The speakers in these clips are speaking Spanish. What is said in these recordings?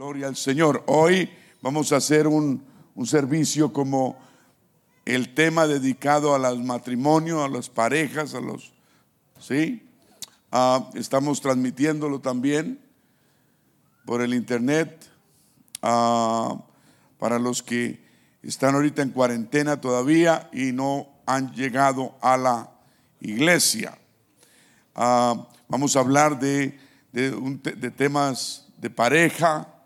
Gloria al Señor. Hoy vamos a hacer un, un servicio como el tema dedicado a los matrimonios, a las parejas, a los... ¿Sí? Ah, estamos transmitiéndolo también por el internet ah, para los que están ahorita en cuarentena todavía y no han llegado a la iglesia. Ah, vamos a hablar de, de temas de pareja,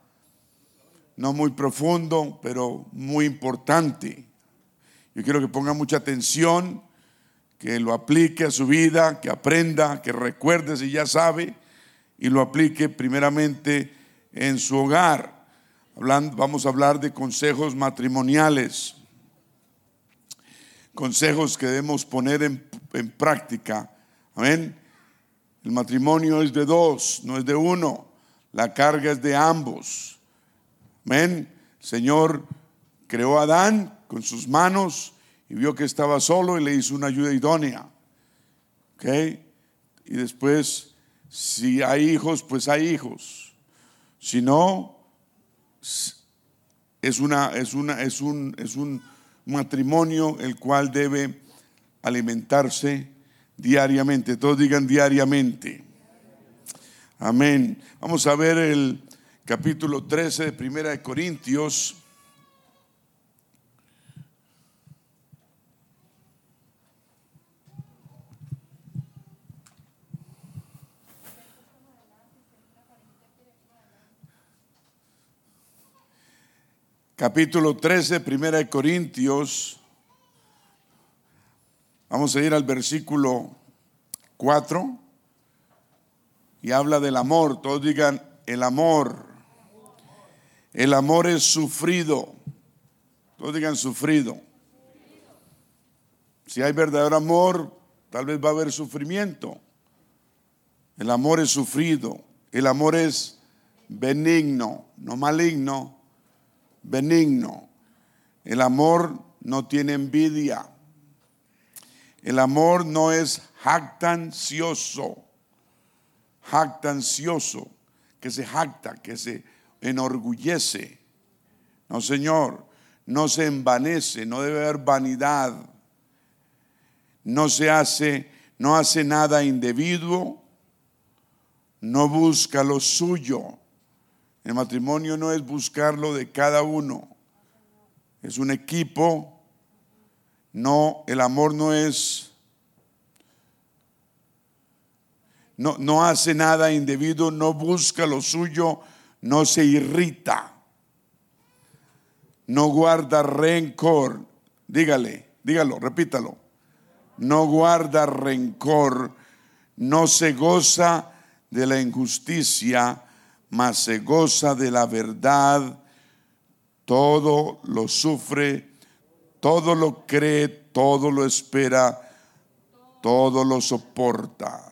no muy profundo, pero muy importante. Yo quiero que ponga mucha atención, que lo aplique a su vida, que aprenda, que recuerde si ya sabe y lo aplique primeramente en su hogar. Hablando, vamos a hablar de consejos matrimoniales, consejos que debemos poner en, en práctica. Amén. El matrimonio es de dos, no es de uno. La carga es de ambos. Amén. Señor creó a Adán con sus manos y vio que estaba solo y le hizo una ayuda idónea. ¿Ok? Y después, si hay hijos, pues hay hijos. Si no, es, una, es, una, es, un, es un matrimonio el cual debe alimentarse diariamente. Todos digan diariamente. Amén. Vamos a ver el capítulo 13 de Primera de Corintios. Capítulo 13, Primera de Corintios. Vamos a ir al versículo 4 y habla del amor. Todos digan el amor. El amor es sufrido. Todos digan sufrido. Si hay verdadero amor, tal vez va a haber sufrimiento. El amor es sufrido. El amor es benigno, no maligno, benigno. El amor no tiene envidia. El amor no es jactancioso. Jactancioso, que se jacta, que se enorgullece. No, Señor, no se envanece, no debe haber vanidad. No se hace, no hace nada indebido, no busca lo suyo. El matrimonio no es buscar lo de cada uno. Es un equipo. No, el amor no es no, no hace nada indebido, no busca lo suyo, no se irrita, no guarda rencor. Dígale, dígalo, repítalo. No guarda rencor, no se goza de la injusticia, mas se goza de la verdad. Todo lo sufre, todo lo cree, todo lo espera, todo lo soporta.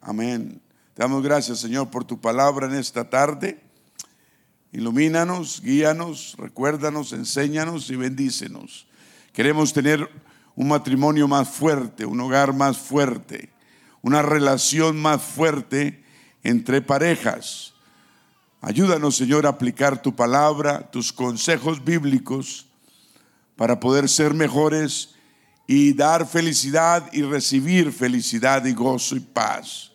Amén. Damos gracias, Señor, por tu palabra en esta tarde. Ilumínanos, guíanos, recuérdanos, enséñanos y bendícenos. Queremos tener un matrimonio más fuerte, un hogar más fuerte, una relación más fuerte entre parejas. Ayúdanos, Señor, a aplicar tu palabra, tus consejos bíblicos para poder ser mejores y dar felicidad y recibir felicidad y gozo y paz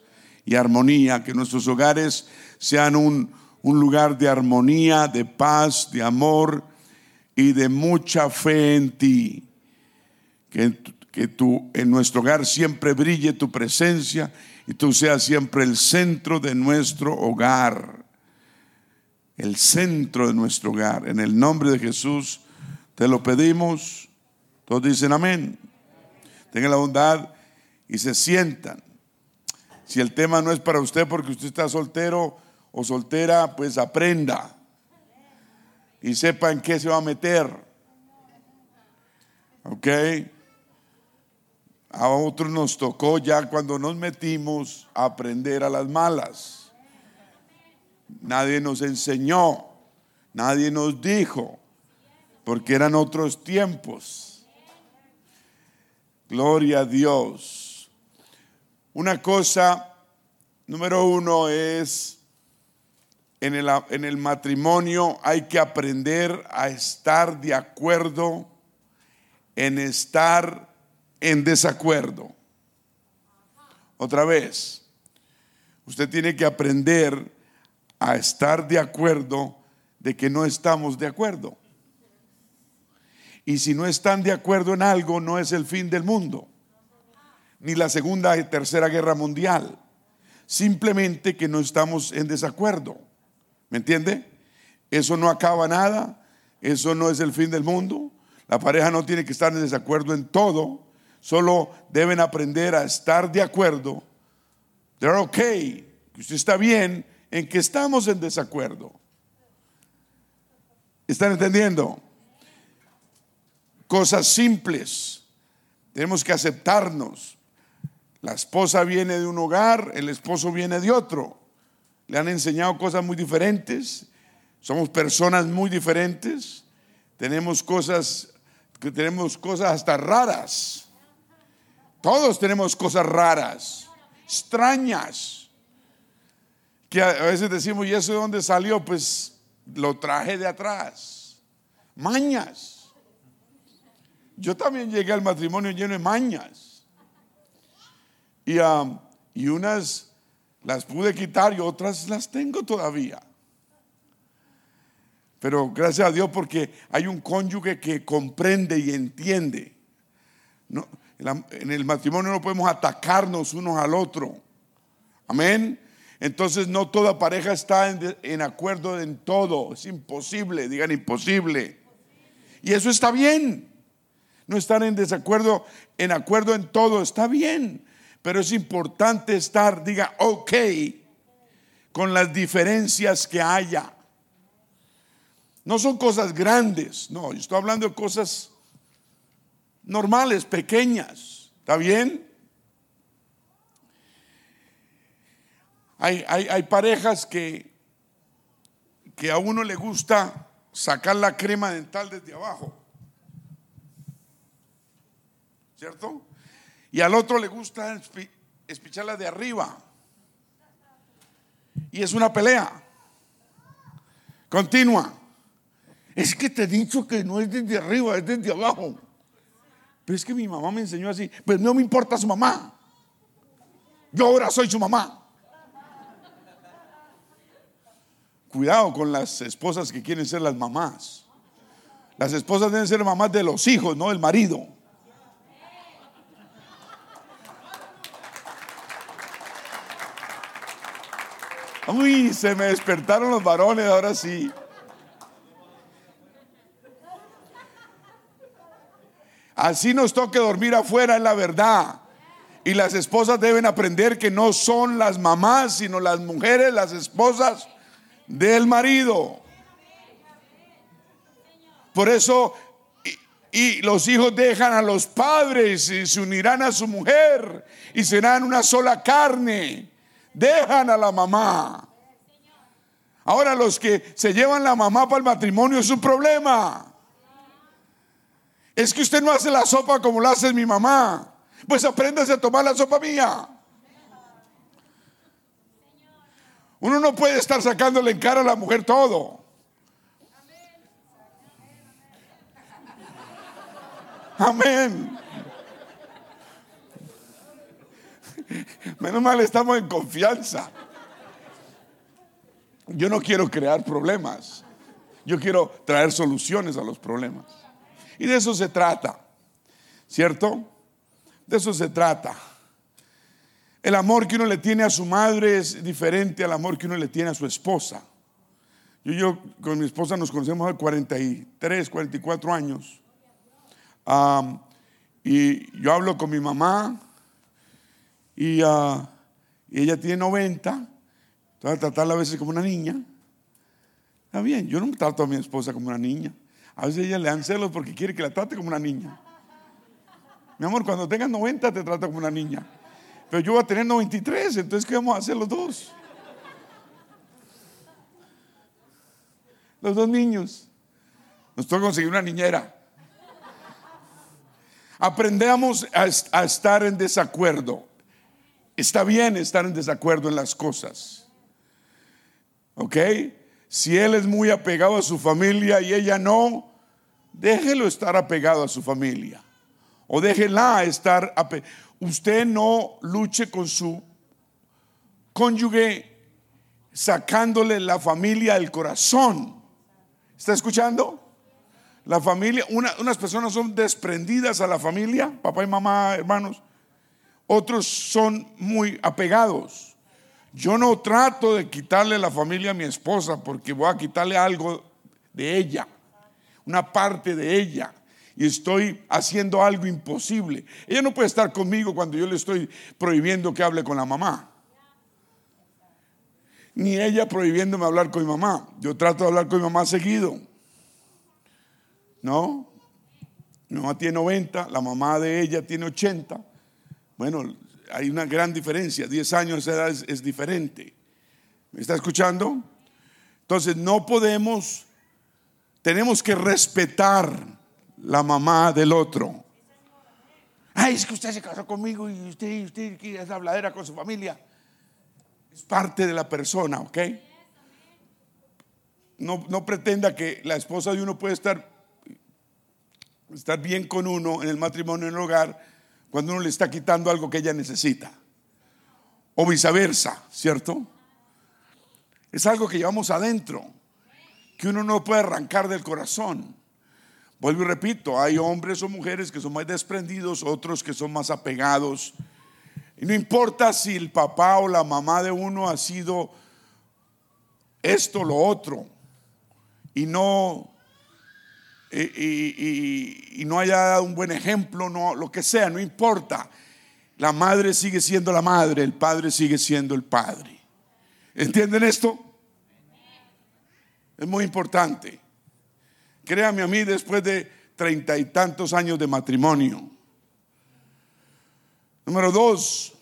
y armonía, que nuestros hogares sean un, lugar de armonía, de paz, de amor y de mucha fe en ti. Que, que tú, en nuestro hogar siempre brille tu presencia y tú seas siempre el centro de nuestro hogar. El centro de nuestro hogar. En el nombre de Jesús te lo pedimos. Todos dicen amén. Tengan la bondad y se sientan. Si el tema no es para usted porque usted está soltero o soltera, pues aprenda y sepa en qué se va a meter. ¿Ok? A otros nos tocó ya cuando nos metimos a aprender a las malas. Nadie nos enseñó, nadie nos dijo, porque eran otros tiempos. Gloria a Dios. Una cosa, número uno, es en el, en el matrimonio hay que aprender a estar de acuerdo en estar en desacuerdo. Otra vez, usted tiene que aprender a estar de acuerdo de que no estamos de acuerdo. Y si no están de acuerdo en algo, no es el fin del mundo, ni la segunda y tercera guerra mundial. Simplemente que no estamos en desacuerdo. ¿Me entiende? Eso no acaba nada, eso no es el fin del mundo. La pareja no tiene que estar en desacuerdo en todo, solo deben aprender a estar de acuerdo. They're okay, usted está bien en que estamos en desacuerdo. ¿Están entendiendo? Cosas simples. Tenemos que aceptarnos. La esposa viene de un hogar, el esposo viene de otro. Le han enseñado cosas muy diferentes. Somos personas muy diferentes. Tenemos cosas que tenemos cosas hasta raras. Todos tenemos cosas raras, extrañas. Que a veces decimos, ¿y eso de dónde salió? Pues lo traje de atrás. Mañas. Yo también llegué al matrimonio lleno de mañas. Y, um, y unas las pude quitar y otras las tengo todavía. Pero gracias a Dios porque hay un cónyuge que comprende y entiende. No, en el matrimonio no podemos atacarnos unos al otro. Amén. Entonces no toda pareja está en, en, acuerdo en todo. Es imposible, digan imposible. Y eso está bien. No estar en desacuerdo, en acuerdo en todo, está bien. Pero es importante estar, diga, ok, con las diferencias que haya. No son cosas grandes, no, yo estoy hablando de cosas normales, pequeñas. ¿Está bien? Hay, hay, parejas que, que a uno le gusta sacar la crema dental desde abajo. ¿Cierto? Y al otro le gusta espicharla de arriba. Y es una pelea. Continua. Es que te he dicho que no es desde arriba, es desde abajo. Pero es que mi mamá me enseñó así. Pues no me importa su mamá. Yo ahora soy su mamá. Cuidado con las esposas que quieren ser las mamás. Las esposas deben ser mamás de los hijos, no del marido. Uy, se me despertaron los varones, ahora sí. Así nos toque dormir afuera, es la verdad. Y las esposas deben aprender que no son las mamás, sino las mujeres, las esposas del marido. Por eso, y, y, los hijos dejan a los padres y se unirán a su mujer y serán una sola carne dejan a la mamá. Ahora los que se llevan la mamá para el matrimonio es un problema. Es que usted no hace la sopa como la hace mi mamá. Pues apréndase a tomar la sopa mía. Uno no puede estar sacándole en cara a la mujer todo. Amén. Menos mal estamos en confianza. Yo no quiero crear problemas. Yo quiero traer soluciones a los problemas. Y de eso se trata. ¿Cierto? De eso se trata. El amor que uno le tiene a su madre es diferente al amor que uno le tiene a su esposa. Yo, yo con mi esposa nos conocemos hace 43, 44 años. y yo hablo con mi mamá Ah, y, ella tiene 90, a tratarla a veces como una niña. Está bien, yo no trato a mi esposa como una niña. A veces ella le dan celos porque quiere que la trate como una niña. Mi amor, cuando tengas 90 te trato como una niña. Pero yo voy a tener 93, entonces ¿qué vamos a hacer los dos? Los dos niños. Nos toca conseguir una niñera. Aprendamos a estar en desacuerdo. Está bien estar en desacuerdo en las cosas. ¿Ok? Si él es muy apegado a su familia y ella no, déjelo estar apegado a su familia. O déjela estar apegado. Usted no luche con su cónyuge sacándole la familia del corazón. ¿Está escuchando? La familia, unas personas son desprendidas a la familia, papá y mamá, hermanos. Otros son muy apegados. Yo no trato de quitarle la familia a mi esposa porque voy a quitarle algo de ella, una parte de ella. Y estoy haciendo algo imposible. Ella no puede estar conmigo cuando yo le estoy prohibiendo que hable con la mamá. Ni ella prohibiéndome hablar con mi mamá. Yo trato de hablar con mi mamá seguido. ¿no? Mi mamá tiene 90, la mamá de ella tiene 80. Bueno, hay una gran diferencia, 10 años de edad es, diferente. ¿Me está escuchando? Entonces no podemos, tenemos que respetar la mamá del otro. Ay, es que usted se casó conmigo y usted, usted es habladera con su familia. Es parte de la persona, ¿ok? No, no pretenda que la esposa de uno puede estar estar bien con uno en el matrimonio, en el hogar, cuando uno le está quitando algo que ella necesita. O viceversa, ¿cierto? Es algo que llevamos adentro, que uno no puede arrancar del corazón. Vuelvo y repito, hay hombres o mujeres que son más desprendidos, otros que son más apegados. Y no importa si el papá o la mamá de uno ha sido esto o lo otro, y no y, no haya dado un buen ejemplo, no, lo que sea, no importa. La madre sigue siendo la madre, el padre sigue siendo el padre. ¿Entienden esto? Es muy importante. Créame a mí, después de treinta y tantos años de matrimonio. Número dos.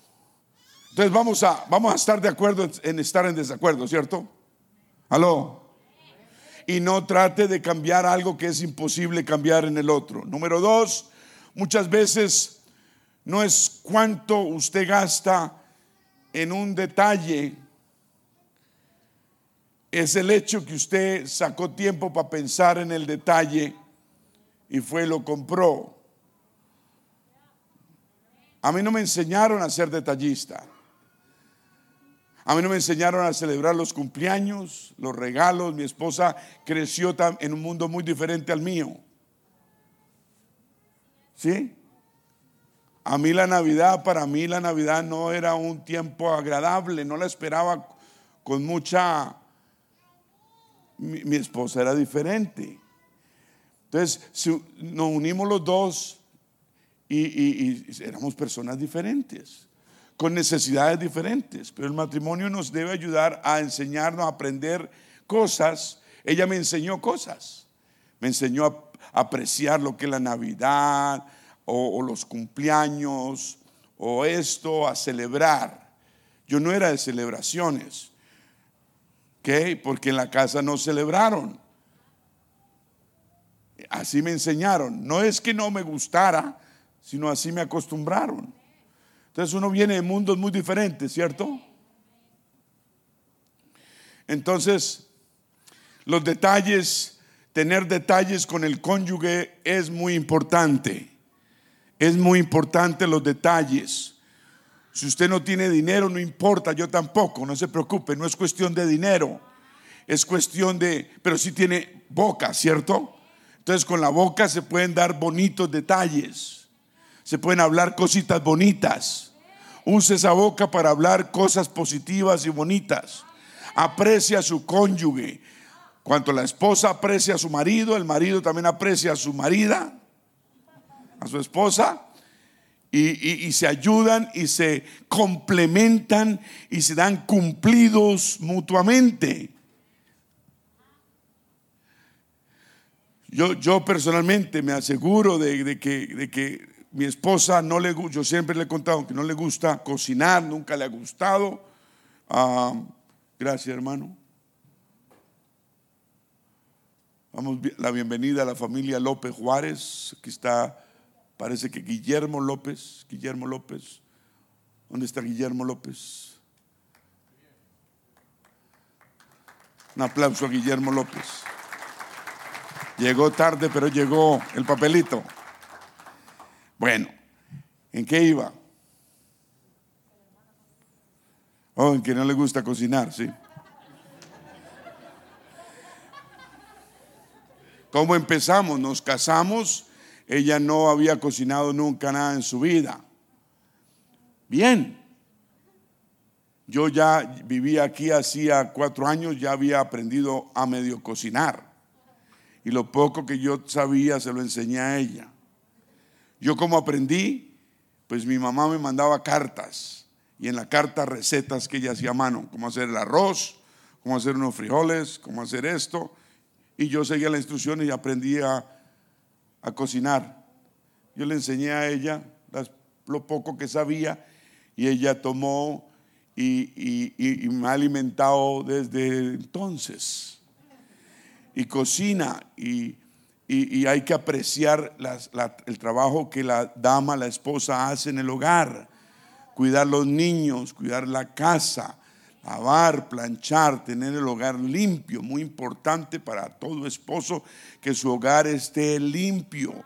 Entonces vamos a, vamos a estar de acuerdo en estar en desacuerdo, ¿cierto? ¿Aló? Y no trate de cambiar algo que es imposible cambiar en el otro. Número dos, muchas veces no es cuánto usted gasta en un detalle, es el hecho que usted sacó tiempo para pensar en el detalle y fue y lo compró. A mí no me enseñaron a ser detallista. A mí no me enseñaron a celebrar los cumpleaños, los regalos. Mi esposa creció en un mundo muy diferente al mío. ¿Sí? A mí la Navidad, para mí la Navidad no era un tiempo agradable, no la esperaba con mucha... Mi, esposa era diferente. Entonces, nos unimos los dos y éramos personas diferentes con necesidades diferentes, pero el matrimonio nos debe ayudar a enseñarnos a aprender cosas. Ella me enseñó cosas, me enseñó a apreciar lo que es la Navidad o, los cumpleaños o esto, a celebrar. Yo no era de celebraciones, ¿ok? Porque en la casa no celebraron. Así me enseñaron. No es que no me gustara, sino así me acostumbraron. Entonces uno viene de mundos muy diferentes, ¿cierto? Entonces, los detalles, tener detalles con el cónyuge es muy importante. Es muy importante los detalles. Si usted no tiene dinero, no importa, yo tampoco, no se preocupe, no es cuestión de dinero, es cuestión de, pero si tiene boca, ¿cierto? Entonces con la boca se pueden dar bonitos detalles se pueden hablar cositas bonitas. Use esa boca para hablar cosas positivas y bonitas. Aprecia a su cónyuge. Cuanto la esposa aprecia a su marido, el marido también aprecia a su marida, a su esposa. Y, se ayudan y se complementan y se dan cumplidos mutuamente. Yo, yo personalmente me aseguro de, que, de que mi esposa no le yo siempre le he contado que no le gusta cocinar, nunca le ha gustado. Gracias, hermano. Vamos la bienvenida a la familia López Juárez. Aquí está, parece que Guillermo López. Guillermo López. ¿Dónde está Guillermo López? Un aplauso a Guillermo López. Llegó tarde, pero llegó el papelito. Bueno, ¿en qué iba? Oh, en que no le gusta cocinar, sí. ¿Cómo empezamos? Nos casamos. Ella no había cocinado nunca nada en su vida. Bien. Yo ya vivía aquí hacía cuatro años, ya había aprendido a medio cocinar. Y lo poco que yo sabía se lo enseñé a ella. Yo como aprendí, pues mi mamá me mandaba cartas. Y en la carta recetas que ella hacía a mano, cómo hacer el arroz, cómo hacer unos frijoles, cómo hacer esto. Y yo seguía las instrucciones y aprendí a, cocinar. Yo le enseñé a ella lo poco que sabía y ella tomó y, me ha alimentado desde entonces. Y cocina y, hay que apreciar el trabajo que la dama, la esposa hace en el hogar. Cuidar los niños, cuidar la casa, lavar, planchar, tener el hogar limpio. Muy importante para todo esposo que su hogar esté limpio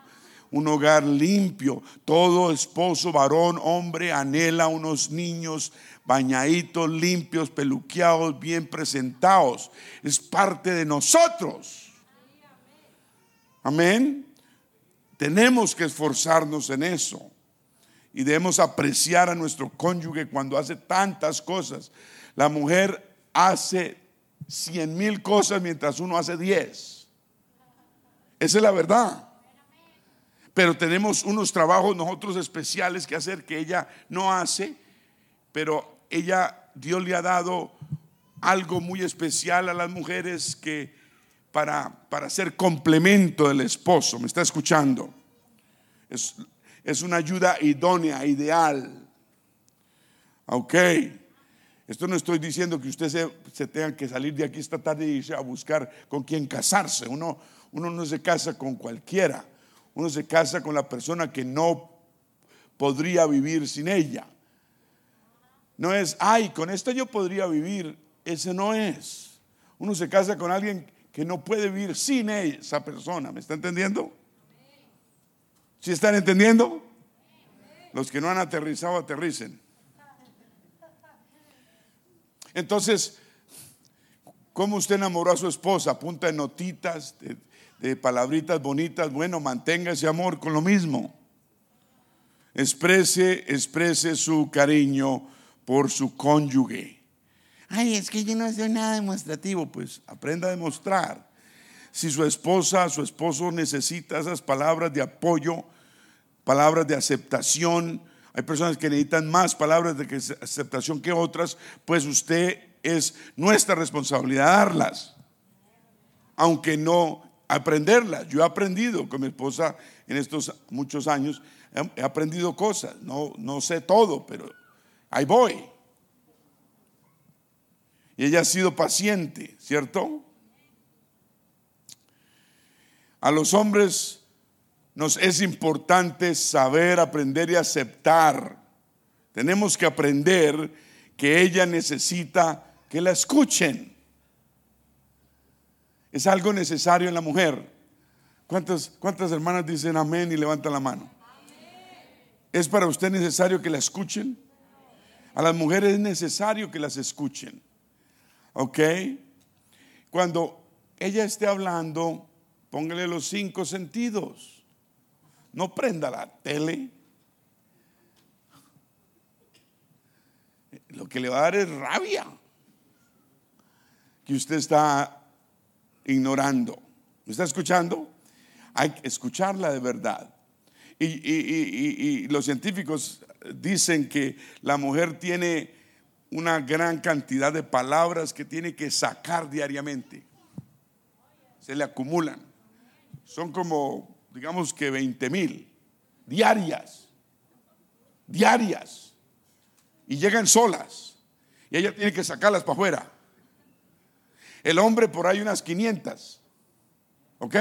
un hogar limpio. Todo esposo, varón, hombre anhela unos niños bañaditos, limpios, peluqueados, bien presentados. Es parte de nosotros. Amén. Tenemos que esforzarnos en eso. Y debemos apreciar a nuestro cónyuge cuando hace tantas cosas. La mujer hace cien mil cosas mientras uno hace diez. Esa es la verdad pero tenemos unos trabajos nosotros especiales que hacer que ella no hace, pero ella, Dios le ha dado algo muy especial a las mujeres que para, para ser complemento del esposo, ¿me está escuchando? Es, es una ayuda idónea, ideal. Ok. Esto no estoy diciendo que usted se, se, tenga que salir de aquí esta tarde y irse a buscar con quién casarse. Uno, uno no se casa con cualquiera uno se casa con la persona que no podría vivir sin ella. No es, ay, con esta yo podría vivir. Ese no es. Uno se casa con alguien que no puede vivir sin esa persona. ¿Me está entendiendo? ¿Sí están entendiendo? Los que no han aterrizado, aterricen. Entonces, ¿cómo usted enamoró a su esposa? Punta de notitas, de, de palabritas bonitas, bueno, mantenga ese amor con lo mismo. Exprese, exprese su cariño por su cónyuge. Ay, es que yo no soy nada demostrativo, pues aprenda a demostrar. Si su esposa, su esposo necesita esas palabras de apoyo, palabras de aceptación, hay personas que necesitan más palabras de aceptación que otras, pues usted es nuestra responsabilidad darlas. Aunque no aprenderla. Yo he aprendido con mi esposa en estos muchos años, he aprendido cosas, no, no sé todo, pero ahí voy. Y ella ha sido paciente, ¿cierto? A los hombres nos es importante saber, aprender y aceptar. Tenemos que aprender que ella necesita que la escuchen. Es algo necesario en la mujer. ¿Cuántas, cuántas hermanas dicen amén y levantan la mano? ¿Es para usted necesario que la escuchen? A las mujeres es necesario que las escuchen. ¿Ok? Cuando ella esté hablando, póngale los cinco sentidos. No prenda la tele. Lo que le va a dar es rabia. Que usted está ignorando. ¿Me está escuchando? Hay que escucharla de verdad. Y, los científicos dicen que la mujer tiene una gran cantidad de palabras que tiene que sacar diariamente. Se le acumulan. Son como, digamos que 20 mil diarias. Diarias. Y llegan solas. Y ella tiene que sacarlas para afuera. El hombre por ahí unas 500. ¿Ok?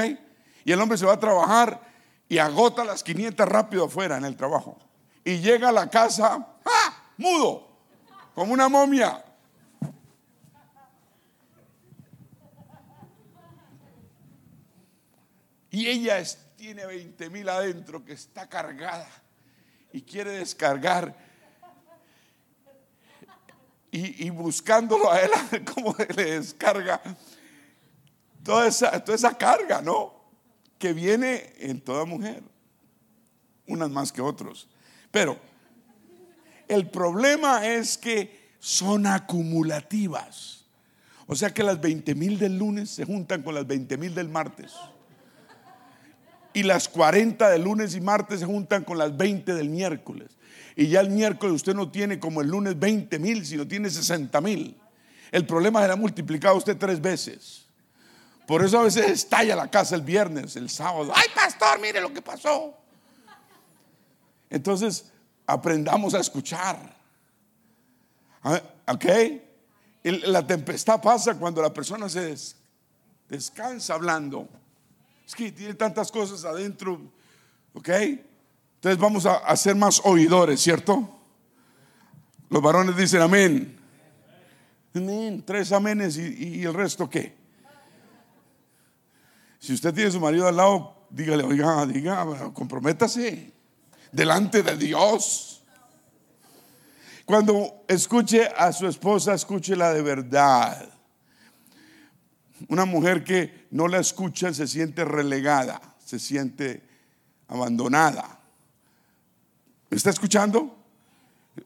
Y el hombre se va a trabajar y agota las 500 rápido afuera en el trabajo. Y llega a la casa, ¡ah! Mudo, como una momia. Y ella tiene 20 mil adentro que está cargada y quiere descargar. Y, buscándolo a él, como le descarga toda esa, toda esa carga, ¿no? Que viene en toda mujer, unas más que otros. Pero el problema es que son acumulativas. O sea que las 20 mil del lunes se juntan con las 20 mil del martes. Y las 40 del lunes y martes se juntan con las 20 del miércoles. Y ya el miércoles usted no tiene como el lunes 20 mil, sino tiene 60 mil. El problema será multiplicado usted tres veces. Por eso a veces estalla la casa el viernes, el sábado. Ay, pastor, mire lo que pasó. Entonces, aprendamos a escuchar. Ah, ¿Ok? La tempestad pasa cuando la persona se descansa hablando. Es que tiene tantas cosas adentro. ¿Ok? Entonces vamos a, ser más oidores, ¿cierto? Los varones dicen amén. Amén. Tres amenes y, el resto qué. Si usted tiene a su marido al lado, dígale, oiga, diga, comprométase delante de Dios. Cuando escuche a su esposa, escúchela de verdad. Una mujer que no la escucha se siente relegada, se siente abandonada. ¿Me está escuchando?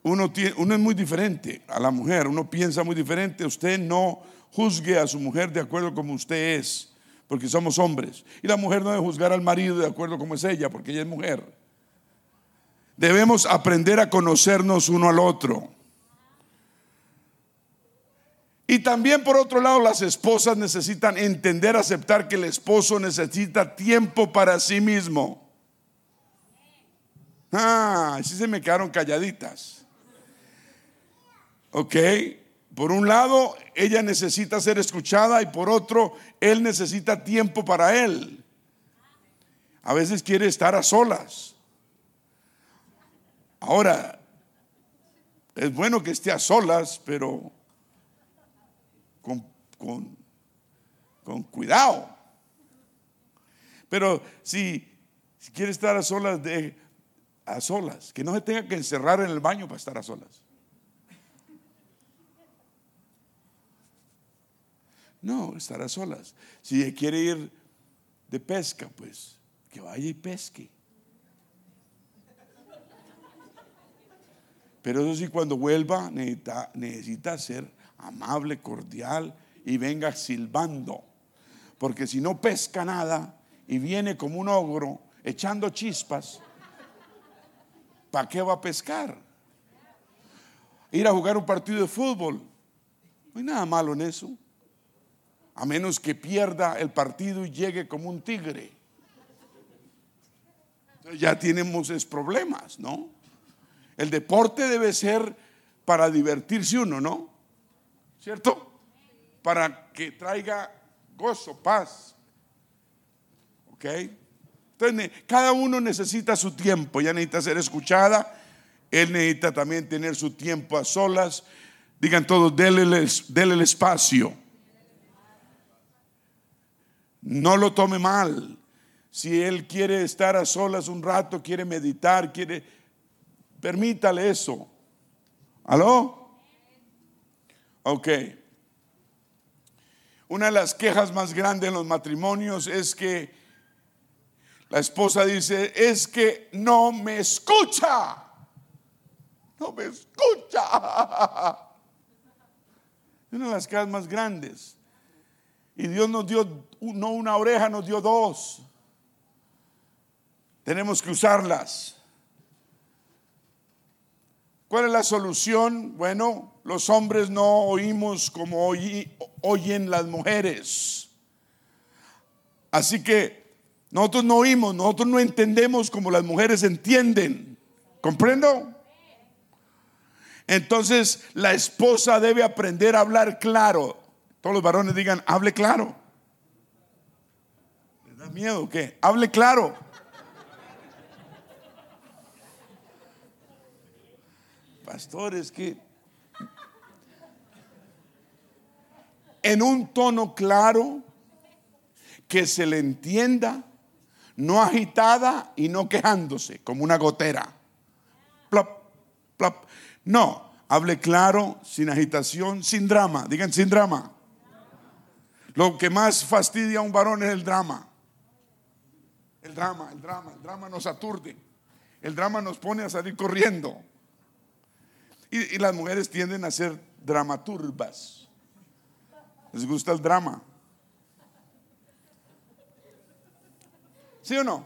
Uno, tiene, uno es muy diferente a la mujer, uno piensa muy diferente. Usted no juzgue a su mujer de acuerdo como usted es, porque somos hombres. Y la mujer no debe juzgar al marido de acuerdo como es ella, porque ella es mujer. Debemos aprender a conocernos uno al otro. Y también por otro lado, las esposas necesitan entender, aceptar que el esposo necesita tiempo para sí mismo. Ah, así se me quedaron calladitas. Ok, por un lado, ella necesita ser escuchada y por otro, él necesita tiempo para él. A veces quiere estar a solas. Ahora, es bueno que esté a solas, pero con, con cuidado. Pero si, quiere estar a solas, de, a solas, que no se tenga que encerrar en el baño para estar a solas. No, estar a solas. Si quiere ir de pesca, pues que vaya y pesque. Pero eso sí, cuando vuelva necesita, ser amable, cordial y venga silbando. Porque si no pesca nada y viene como un ogro echando chispas, ¿para qué va a pescar? Ir a jugar un partido de fútbol. No hay nada malo en eso. A menos que pierda el partido y llegue como un tigre. Ya tenemos problemas, ¿no? El deporte debe ser para divertirse uno, ¿no? ¿Cierto? Para que traiga gozo, paz. ¿Ok? Entonces, cada uno necesita su tiempo, ya necesita ser escuchada, él necesita también tener su tiempo a solas. Digan todos, déle el espacio. No lo tome mal. Si él quiere estar a solas un rato, quiere meditar, quiere, permítale eso. ¿Aló? Ok. Una de las quejas más grandes en los matrimonios es que la esposa dice, es que no me escucha. No me escucha. Una de las casas más grandes. Y Dios nos dio no una oreja, nos dio dos. Tenemos que usarlas. ¿Cuál es la solución? Bueno, los hombres no oímos como oyen las mujeres. Así que nosotros no oímos, nosotros no entendemos como las mujeres entienden. ¿Comprendo? Entonces la esposa debe aprender a hablar claro. Todos los varones digan, hable claro. ¿Les da miedo o qué? Hable claro. Pastores que en un tono claro, que se le entienda no agitada y no quejándose, como una gotera. Plop. No, hable claro, sin agitación, sin drama. Digan sin drama. Lo que más fastidia a un varón es el drama. El drama, el drama, el drama nos aturde. El drama nos pone a salir corriendo. Y, las mujeres tienden a ser dramaturgas. Les gusta el drama. ¿Sí o no?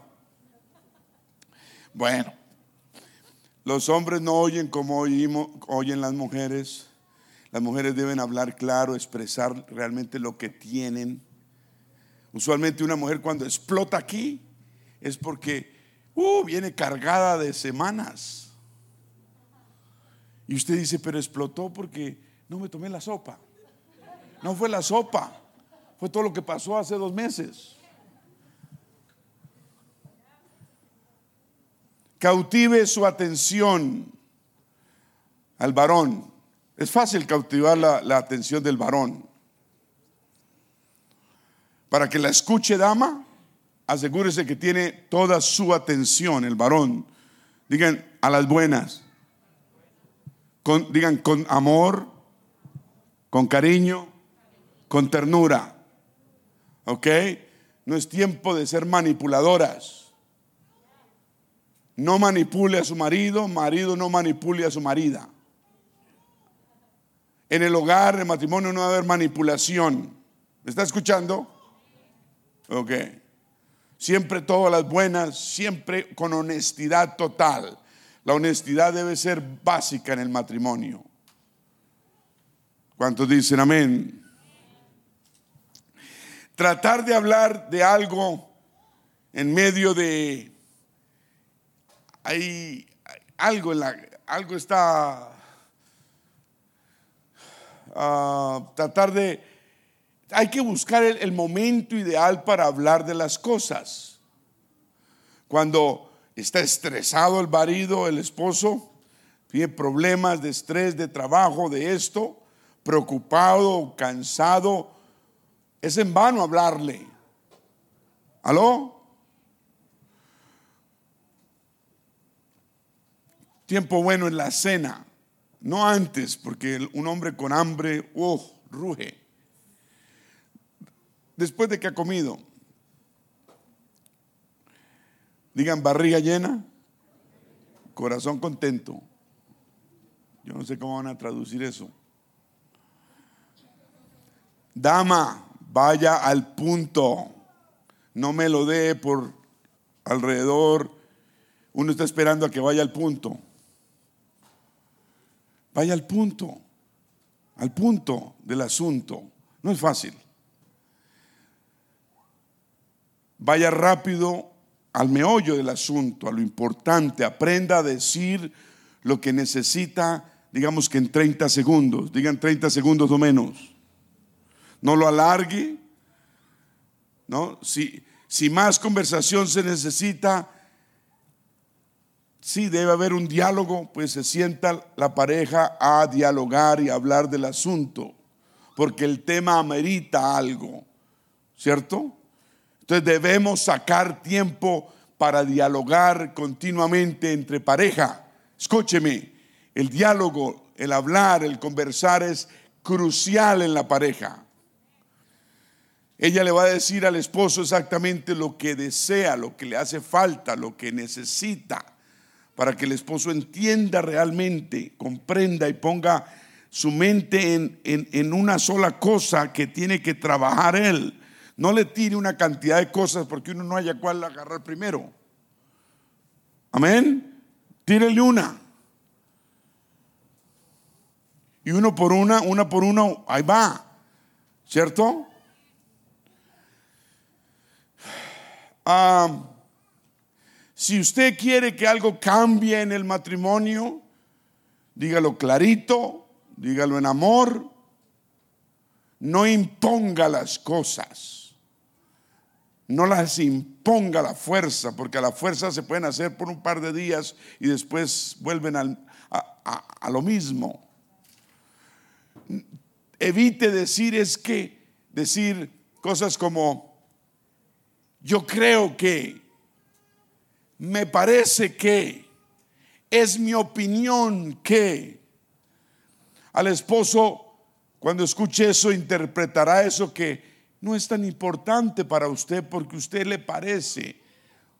Bueno, los hombres no oyen como oyen las mujeres. Las mujeres deben hablar claro, expresar realmente lo que tienen. Usualmente una mujer cuando explota aquí es porque uh, viene cargada de semanas. Y usted dice, pero explotó porque no me tomé la sopa. No fue la sopa, fue todo lo que pasó hace dos meses. Cautive su atención al varón. Es fácil cautivar la, la atención del varón. Para que la escuche dama, asegúrese que tiene toda su atención el varón. Digan a las buenas. Con, digan con amor, con cariño, con ternura. ¿Ok? No es tiempo de ser manipuladoras. No manipule a su marido, marido no manipule a su marida. En el hogar, en el matrimonio no va a haber manipulación. ¿Me está escuchando? Ok. Siempre todas las buenas, siempre con honestidad total. La honestidad debe ser básica en el matrimonio. ¿Cuántos dicen amén? Tratar de hablar de algo en medio de hay algo en la algo está uh, tratar de hay que buscar el, momento ideal para hablar de las cosas. Cuando está estresado el marido, el esposo, tiene problemas de estrés, de trabajo, de esto, preocupado, cansado, es en vano hablarle. ¿Aló? Tiempo bueno en la cena, no antes, porque un hombre con hambre, oh, ruge después de que ha comido. Digan barriga llena, corazón contento. Yo no sé cómo van a traducir eso. Dama, vaya al punto. No me lo dé por alrededor. Uno está esperando a que vaya al punto. Vaya al punto, al punto del asunto. No es fácil. Vaya rápido al meollo del asunto, a lo importante. Aprenda a decir lo que necesita, digamos que en 30 segundos. Digan 30 segundos o menos. No lo alargue. ¿no? Si, si más conversación se necesita, sí debe haber un diálogo, pues se sienta la pareja a dialogar y hablar del asunto, porque el tema amerita algo, ¿cierto? Entonces debemos sacar tiempo para dialogar continuamente entre pareja. Escúcheme, el diálogo, el hablar, el conversar es crucial en la pareja. Ella le va a decir al esposo exactamente lo que desea, lo que le hace falta, lo que necesita, para que el esposo entienda realmente, comprenda y ponga su mente en, en una sola cosa que tiene que trabajar él no le tire una cantidad de cosas porque uno no haya cuál agarrar primero. Amén. Tírele una. Y uno por una, una por uno, ahí va. ¿Cierto? Ah, si usted quiere que algo cambie en el matrimonio, dígalo clarito, dígalo en amor, no imponga las cosas no las imponga la fuerza, porque a la fuerza se pueden hacer por un par de días y después vuelven a, lo mismo. Evite decir es que, decir cosas como, yo creo que, me parece que, es mi opinión que. Al esposo, cuando escuche eso, interpretará eso que no es tan importante para usted porque usted le parece,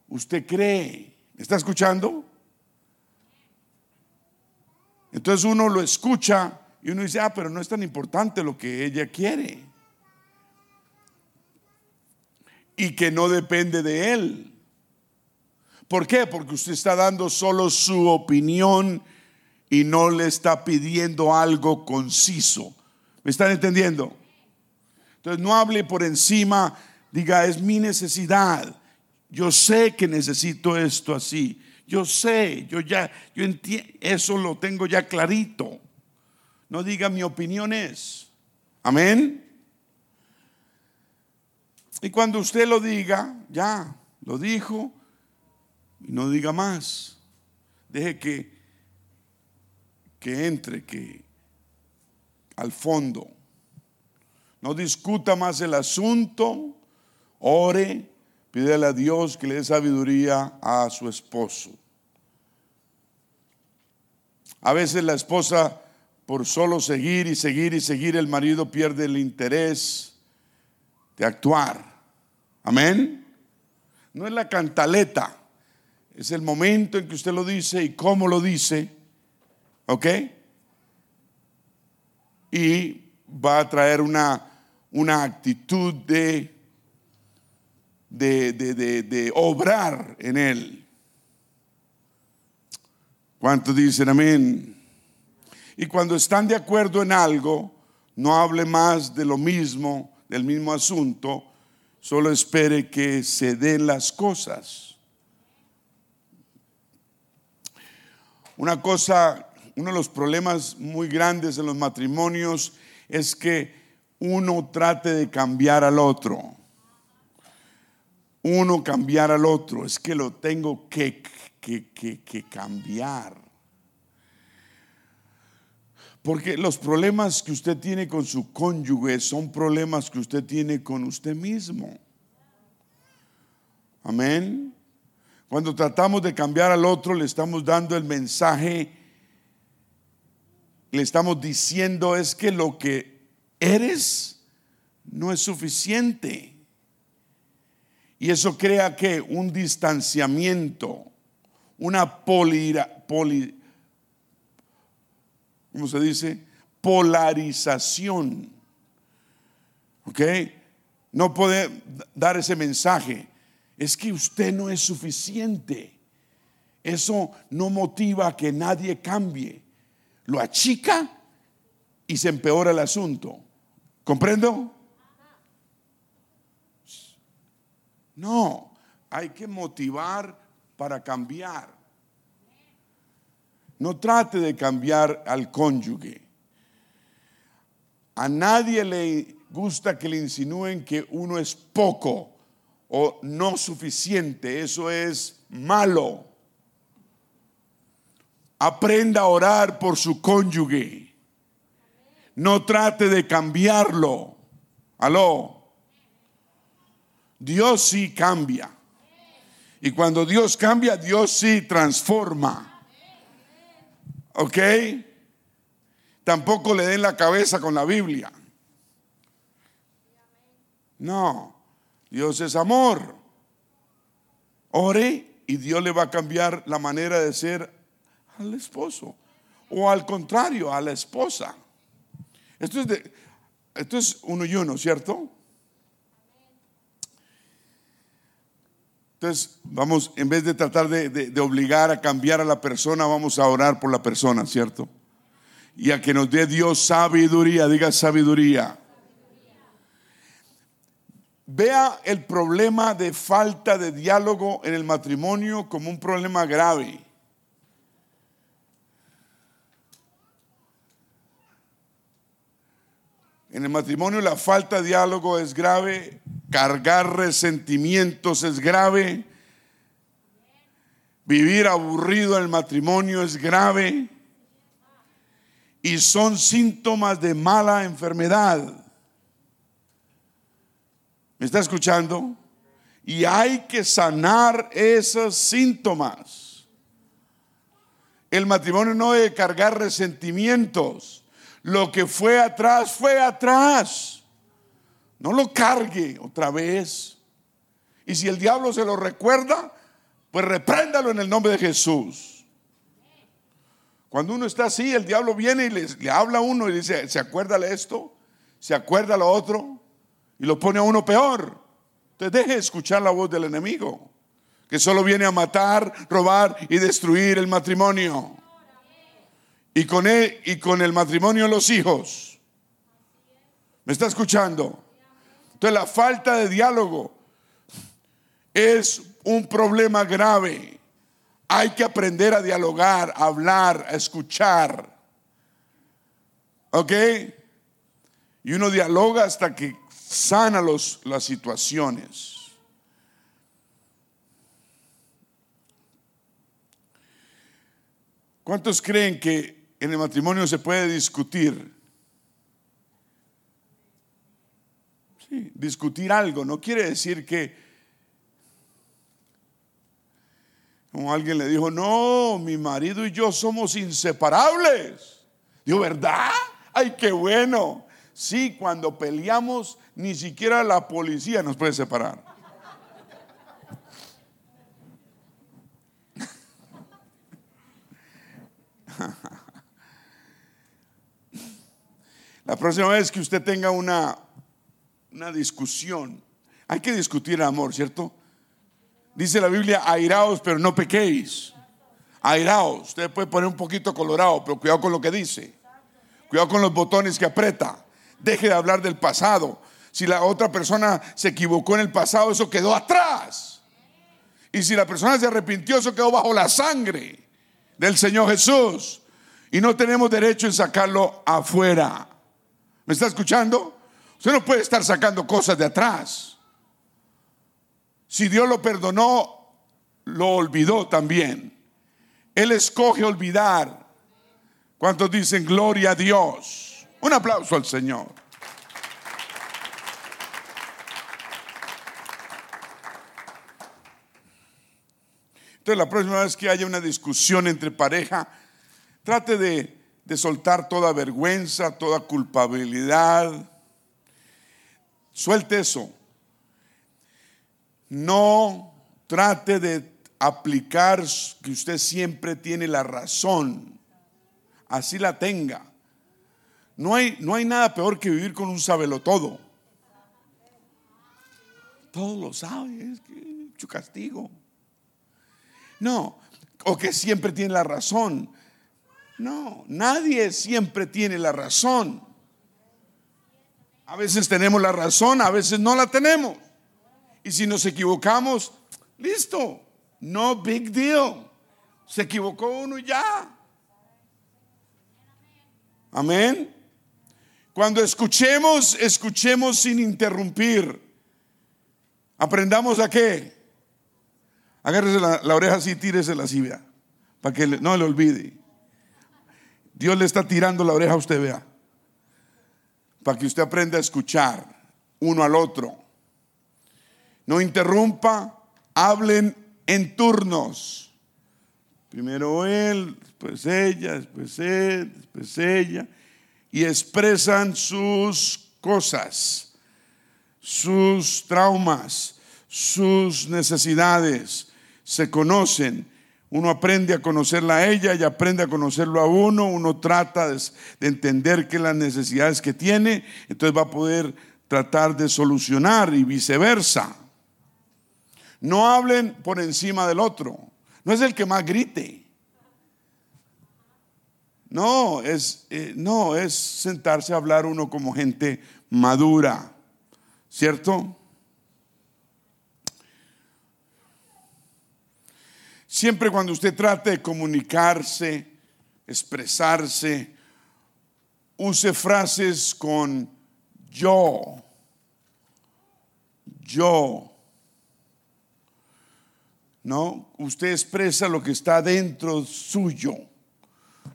usted cree. ¿Está escuchando? Entonces uno lo escucha y uno dice, ah, pero no es tan importante lo que ella quiere. Y que no depende de él. ¿Por qué? Porque usted está dando solo su opinión y no le está pidiendo algo conciso. ¿Me están entendiendo? Entonces no hable por encima, diga, es mi necesidad. Yo sé que necesito esto así. Yo sé, yo ya, yo entiendo, eso lo tengo ya clarito. No diga mi opinión es. Amén. Y cuando usted lo diga, ya, lo dijo, y no diga más. Deje que, que entre, que al fondo. No discuta más el asunto, ore, pídele a Dios que le dé sabiduría a su esposo. A veces la esposa, por solo seguir y seguir y seguir, el marido pierde el interés de actuar. Amén. No es la cantaleta, es el momento en que usted lo dice y cómo lo dice. ¿Ok? Y va a traer una, una actitud de, de, de, de obrar en él. ¿Cuántos dicen amén? Y cuando están de acuerdo en algo, no hable más de lo mismo, del mismo asunto, solo espere que se den las cosas. Una cosa, uno de los problemas muy grandes en los matrimonios es que uno trate de cambiar al otro. Uno cambiar al otro, es que lo tengo que que, cambiar. Porque los problemas que usted tiene con su cónyuge son problemas que usted tiene con usted mismo. Amén. Cuando tratamos de cambiar al otro, le estamos dando el mensaje, le estamos diciendo es que lo que eres no es suficiente. Y eso crea que un distanciamiento una. Polarización. ¿Ok? No puede dar ese mensaje. Es que usted no es suficiente. Eso no motiva a que nadie cambie. Lo achica y se empeora el asunto. ¿Comprendo? No, hay que motivar para cambiar. No trate de cambiar al cónyuge. A nadie le gusta que le insinúen que uno es poco o no suficiente. Eso es malo. Aprenda a orar por su cónyuge. No trate de cambiarlo. Aló. Dios sí cambia. Y cuando Dios cambia, Dios sí transforma. ¿Ok? Tampoco le den la cabeza con la Biblia. No, Dios es amor. Ore y Dios le va a cambiar la manera de ser al esposo. O al contrario, a la esposa. Esto es, de, esto es uno y uno, ¿cierto? Entonces, vamos, en vez de tratar de, obligar a cambiar a la persona, vamos a orar por la persona, ¿cierto? Y a que nos dé Dios sabiduría, diga sabiduría. Vea el problema de falta de diálogo en el matrimonio como un problema grave. En el matrimonio la falta de diálogo es grave Cargar resentimientos es grave. Vivir aburrido en el matrimonio es grave. Y son síntomas de mala enfermedad. ¿Me está escuchando? Y hay que sanar esos síntomas. El matrimonio no debe cargar resentimientos. Lo que fue atrás, fue atrás. No lo cargue otra vez. Y si el diablo se lo recuerda, pues repréndalo en el nombre de Jesús. Cuando uno está así, el diablo viene y le, habla a uno y dice, ¿se acuerda de esto? ¿Se acuerda lo otro? Y lo pone a uno peor. Entonces deje escuchar la voz del enemigo, que solo viene a matar, robar y destruir el matrimonio. Y con el matrimonio los hijos. ¿Me está escuchando? Entonces la falta de diálogo es un problema grave. Hay que aprender a dialogar, a hablar, a escuchar. ¿Ok? Y uno dialoga hasta que sana los, las situaciones. ¿Cuántos creen que en el matrimonio se puede discutir? Sí, discutir algo no quiere decir que, como alguien le dijo, no, mi marido y yo somos inseparables. Digo, ¿verdad? Ay, qué bueno. Sí, cuando peleamos, ni siquiera la policía nos puede separar. La próxima vez que usted tenga una, una discusión, hay que discutir el amor, ¿cierto? Dice la Biblia, airaos, pero no pequéis. Airaos, usted puede poner un poquito colorado, pero cuidado con lo que dice. Cuidado con los botones que aprieta. Deje de hablar del pasado. Si la otra persona se equivocó en el pasado, eso quedó atrás. Y si la persona se arrepintió, eso quedó bajo la sangre del Señor Jesús. Y no tenemos derecho en sacarlo afuera. ¿Me está escuchando? Usted no puede estar sacando cosas de atrás. Si Dios lo perdonó, lo olvidó también. Él escoge olvidar. ¿Cuántos dicen gloria a Dios? Un aplauso al Señor. Entonces, la próxima vez que haya una discusión entre pareja, trate de, de soltar toda vergüenza, toda culpabilidad. Suelte eso. No trate de aplicar que usted siempre tiene la razón. Así la tenga. No hay, no hay nada peor que vivir con un todo Todo lo sabe, es que mucho castigo. No, o que siempre tiene la razón. No, nadie siempre tiene la razón. A veces tenemos la razón, a veces no la tenemos. Y si nos equivocamos, listo, no big deal. Se equivocó uno ya. Amén. Cuando escuchemos, escuchemos sin interrumpir. Aprendamos a qué. Agárrese la, oreja así, tírese la vea. Para que no le olvide. Dios le está tirando la oreja a usted, vea. Para que usted aprenda a escuchar uno al otro. No interrumpa, hablen en turnos. Primero él, después ella, después él, después ella y expresan sus cosas, sus traumas, sus necesidades. Se conocen. Uno aprende a conocerla a ella y aprende a conocerlo a uno. Uno trata de, entender qué las necesidades que tiene. Entonces va a poder tratar de solucionar y viceversa. No hablen por encima del otro. No es el que más grite. No, es, eh, no, es sentarse a hablar uno como gente madura, ¿cierto? Siempre cuando usted trate de comunicarse, expresarse, use frases con yo, yo. ¿No? Usted expresa lo que está dentro suyo.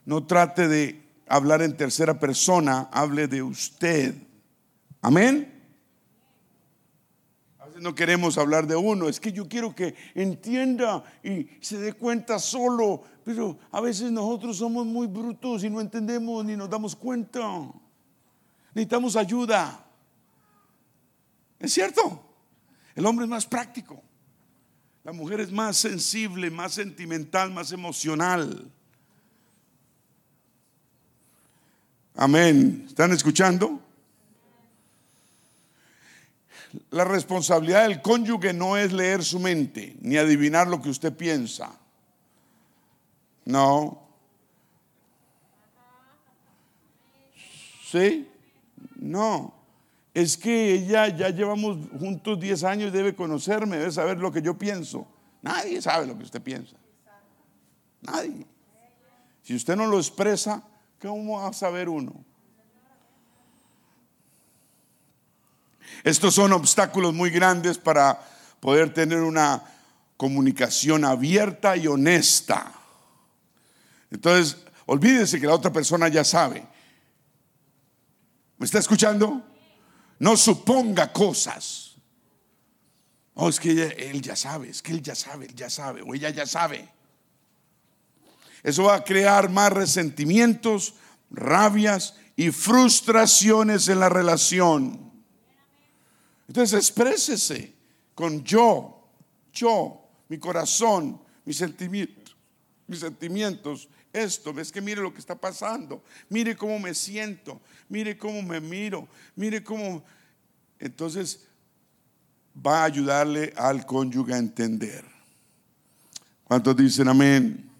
No trate de hablar en tercera persona, hable de usted. Amén. No queremos hablar de uno, es que yo quiero que entienda y se dé cuenta solo, pero a veces nosotros somos muy brutos y no entendemos ni nos damos cuenta. Necesitamos ayuda. ¿Es cierto? El hombre es más práctico. La mujer es más sensible, más sentimental, más emocional. Amén. ¿Están escuchando? La responsabilidad del cónyuge no es leer su mente ni adivinar lo que usted piensa. No. ¿Sí? No. Es que ella ya llevamos juntos 10 años, debe conocerme, debe saber lo que yo pienso. Nadie sabe lo que usted piensa. Nadie. Si usted no lo expresa, ¿cómo va a saber uno? Estos son obstáculos muy grandes para poder tener una comunicación abierta y honesta. Entonces, olvídese que la otra persona ya sabe. ¿Me está escuchando? No suponga cosas. Oh, es que él ya sabe, es que él ya sabe, él ya sabe, o ella ya sabe. Eso va a crear más resentimientos, rabias y frustraciones en la relación. Entonces exprésese con yo, yo, mi corazón, mis sentimientos, mis sentimientos. Esto, ves que mire lo que está pasando, mire cómo me siento, mire cómo me miro, mire cómo... Entonces va a ayudarle al cónyuge a entender. ¿Cuántos dicen amén?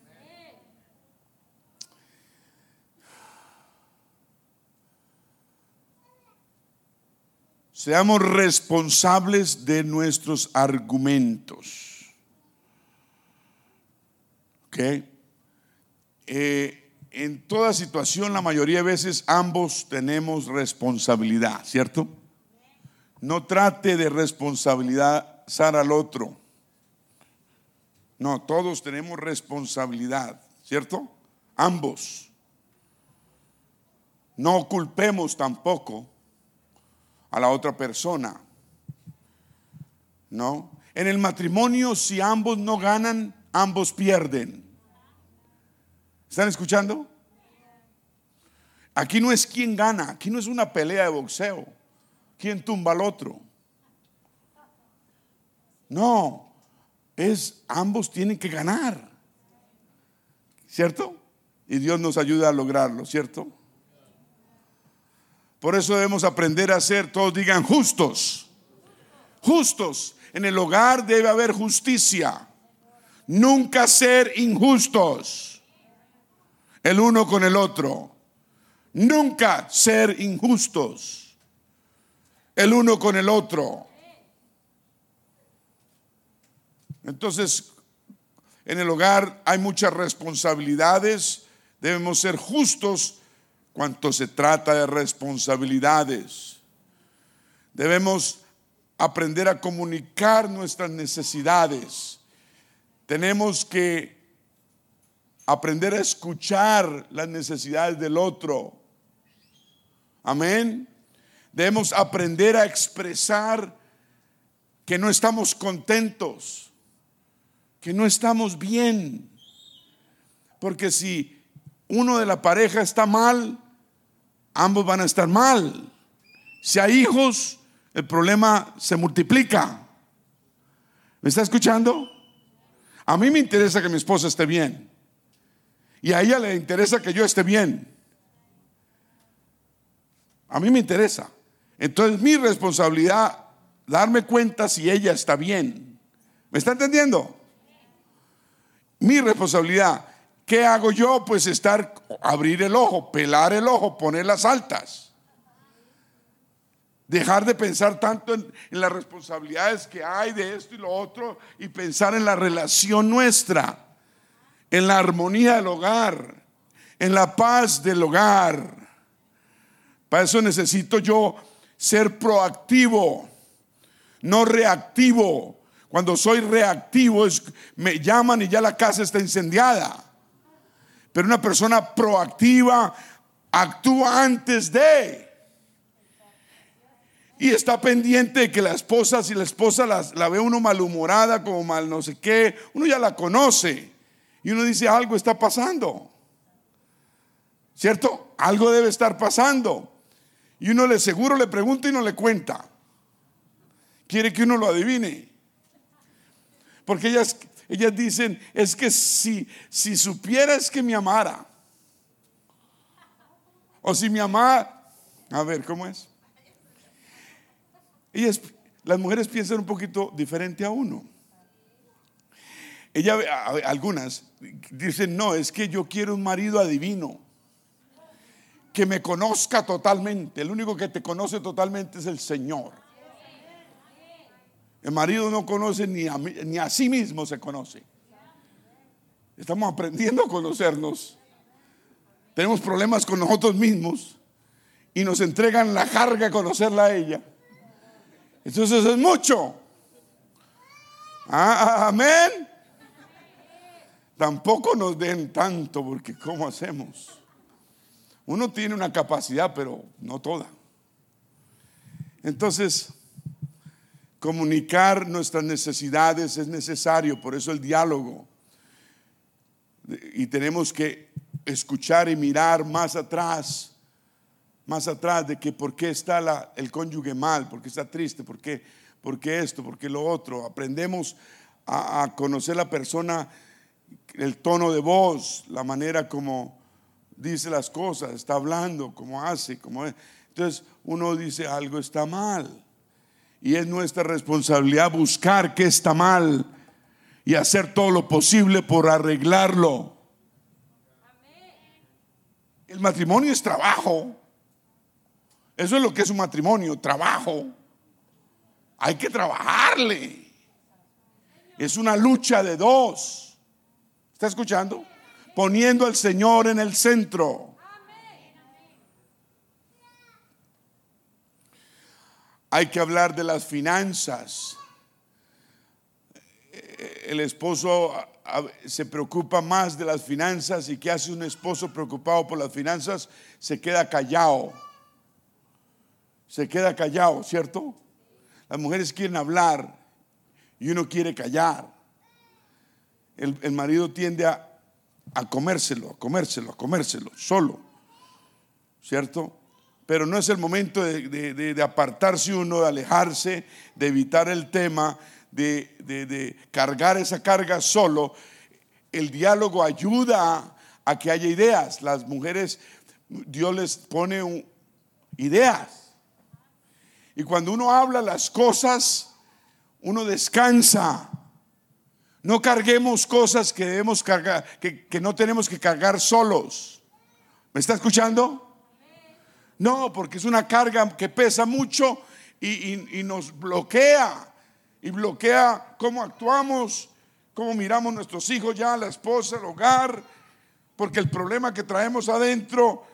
Seamos responsables de nuestros argumentos. ¿Ok? Eh, en toda situación, la mayoría de veces ambos tenemos responsabilidad, ¿cierto? No trate de responsabilizar al otro. No, todos tenemos responsabilidad, ¿cierto? Ambos. No culpemos tampoco a la otra persona. ¿No? En el matrimonio, si ambos no ganan, ambos pierden. ¿Están escuchando? Aquí no es quien gana, aquí no es una pelea de boxeo. ¿Quién tumba al otro? No, es ambos tienen que ganar. ¿Cierto? Y Dios nos ayuda a lograrlo, ¿cierto? Por eso debemos aprender a ser, todos digan, justos. Justos. En el hogar debe haber justicia. Nunca ser injustos. El uno con el otro. Nunca ser injustos. El uno con el otro. Entonces, en el hogar hay muchas responsabilidades. Debemos ser justos cuanto se trata de responsabilidades. Debemos aprender a comunicar nuestras necesidades. Tenemos que aprender a escuchar las necesidades del otro. Amén. Debemos aprender a expresar que no estamos contentos, que no estamos bien. Porque si uno de la pareja está mal, ambos van a estar mal. Si hay hijos, el problema se multiplica. ¿Me está escuchando? A mí me interesa que mi esposa esté bien. Y a ella le interesa que yo esté bien. A mí me interesa. Entonces mi responsabilidad darme cuenta si ella está bien. ¿Me está entendiendo? Mi responsabilidad ¿Qué hago yo? Pues estar, abrir el ojo, pelar el ojo, poner las altas. Dejar de pensar tanto en, las responsabilidades que hay de esto y lo otro y pensar en la relación nuestra, en la armonía del hogar, en la paz del hogar. Para eso necesito yo ser proactivo, no reactivo. Cuando soy reactivo es, me llaman y ya la casa está incendiada. Pero una persona proactiva actúa antes de. Y está pendiente de que la esposa, si la esposa la, la ve uno malhumorada, como mal no sé qué, uno ya la conoce. Y uno dice, algo está pasando. ¿Cierto? Algo debe estar pasando. Y uno le seguro le pregunta y no le cuenta. Quiere que uno lo adivine. Porque ellas, ellas dicen, es que si, si supieras que me amara, o si me amara, a ver, ¿cómo es? Ellas, las mujeres piensan un poquito diferente a uno. Ella, algunas dicen, no, es que yo quiero un marido adivino, que me conozca totalmente. El único que te conoce totalmente es el Señor. El marido no conoce ni a, ni a sí mismo se conoce. Estamos aprendiendo a conocernos. Tenemos problemas con nosotros mismos y nos entregan la carga de conocerla a ella. Entonces es mucho. Ah, amén. Tampoco nos den tanto porque ¿cómo hacemos? Uno tiene una capacidad, pero no toda. Entonces, comunicar nuestras necesidades es necesario, por eso el diálogo. Y tenemos que escuchar y mirar más atrás, más atrás de que por qué está el cónyuge mal, por qué está triste, por qué, por qué esto, por qué lo otro. Aprendemos a, a conocer la persona, el tono de voz, la manera como dice las cosas, está hablando, como hace, como es. Entonces uno dice algo está mal. Y es nuestra responsabilidad buscar qué está mal y hacer todo lo posible por arreglarlo. El matrimonio es trabajo. Eso es lo que es un matrimonio, trabajo. Hay que trabajarle. Es una lucha de dos. ¿Está escuchando? Poniendo al Señor en el centro. Hay que hablar de las finanzas. El esposo se preocupa más de las finanzas y ¿qué hace un esposo preocupado por las finanzas? Se queda callado. Se queda callado, ¿cierto? Las mujeres quieren hablar y uno quiere callar. El, marido tiende a, a comérselo, a comérselo, a comérselo, solo, ¿cierto? Pero no es el momento de, apartarse uno, de alejarse, de evitar el tema, de, cargar esa carga solo. El diálogo ayuda a, que haya ideas. Las mujeres, Dios les pone ideas. Y cuando uno habla las cosas, uno descansa. No carguemos cosas que debemos cargar, que, no tenemos que cargar solos. ¿Me está escuchando? No, porque es una carga que pesa mucho y, nos bloquea. Y bloquea cómo actuamos, cómo miramos nuestros hijos ya, la esposa, el hogar. Porque el problema que traemos adentro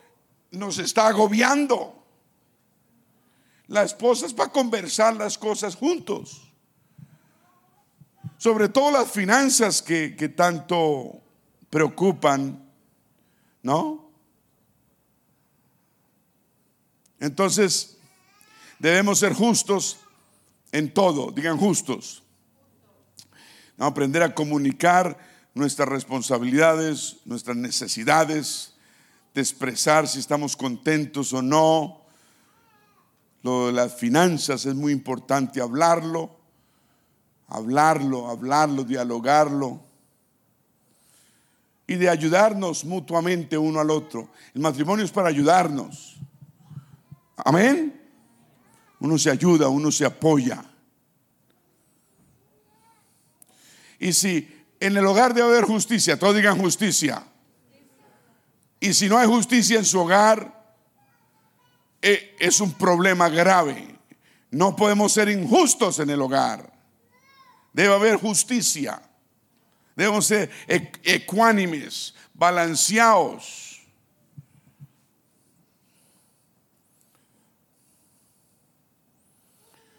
nos está agobiando. La esposa es para conversar las cosas juntos. Sobre todo las finanzas que, que tanto preocupan, ¿no? Entonces, debemos ser justos en todo, digan justos. aprender a comunicar nuestras responsabilidades, nuestras necesidades, de expresar si estamos contentos o no. Lo de las finanzas es muy importante hablarlo, hablarlo, hablarlo, dialogarlo y de ayudarnos mutuamente uno al otro. El matrimonio es para ayudarnos. Amén. Uno se ayuda, uno se apoya. Y si en el hogar debe haber justicia, todos digan justicia. Y si no hay justicia en su hogar, eh, es un problema grave. No podemos ser injustos en el hogar. Debe haber justicia. Debemos ser ecuánimes, balanceados.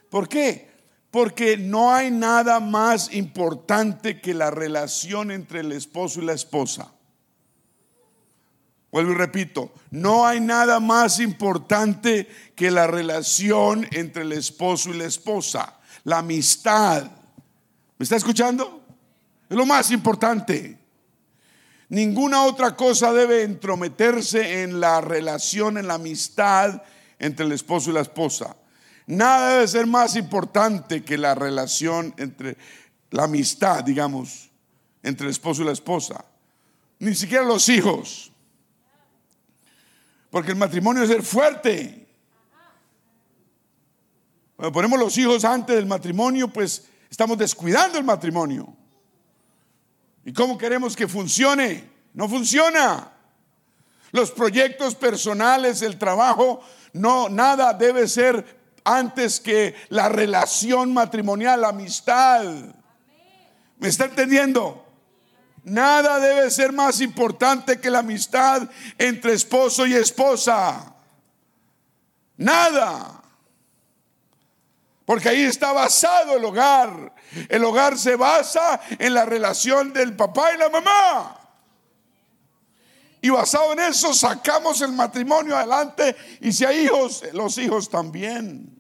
¿Por qué? Porque no hay nada más importante que la relación entre el esposo y la esposa. Vuelvo y repito, no hay nada más importante que la relación entre el esposo y la esposa, la amistad. ¿Me está escuchando? Es lo más importante. Ninguna otra cosa debe entrometerse en la relación, en la amistad entre el esposo y la esposa. Nada debe ser más importante que la relación entre la amistad, digamos, entre el esposo y la esposa. Ni siquiera los hijos. Porque el matrimonio es ser fuerte. Cuando ponemos los hijos antes del matrimonio, pues estamos descuidando el matrimonio. ¿Y cómo queremos que funcione? No funciona. Los proyectos personales, el trabajo, no, nada debe ser antes que la relación matrimonial, la amistad. ¿Me está entendiendo? Nada debe ser más importante que la amistad entre esposo y esposa. Nada. Porque ahí está basado el hogar. El hogar se basa en la relación del papá y la mamá. Y basado en eso sacamos el matrimonio adelante. Y si hay hijos, los hijos también.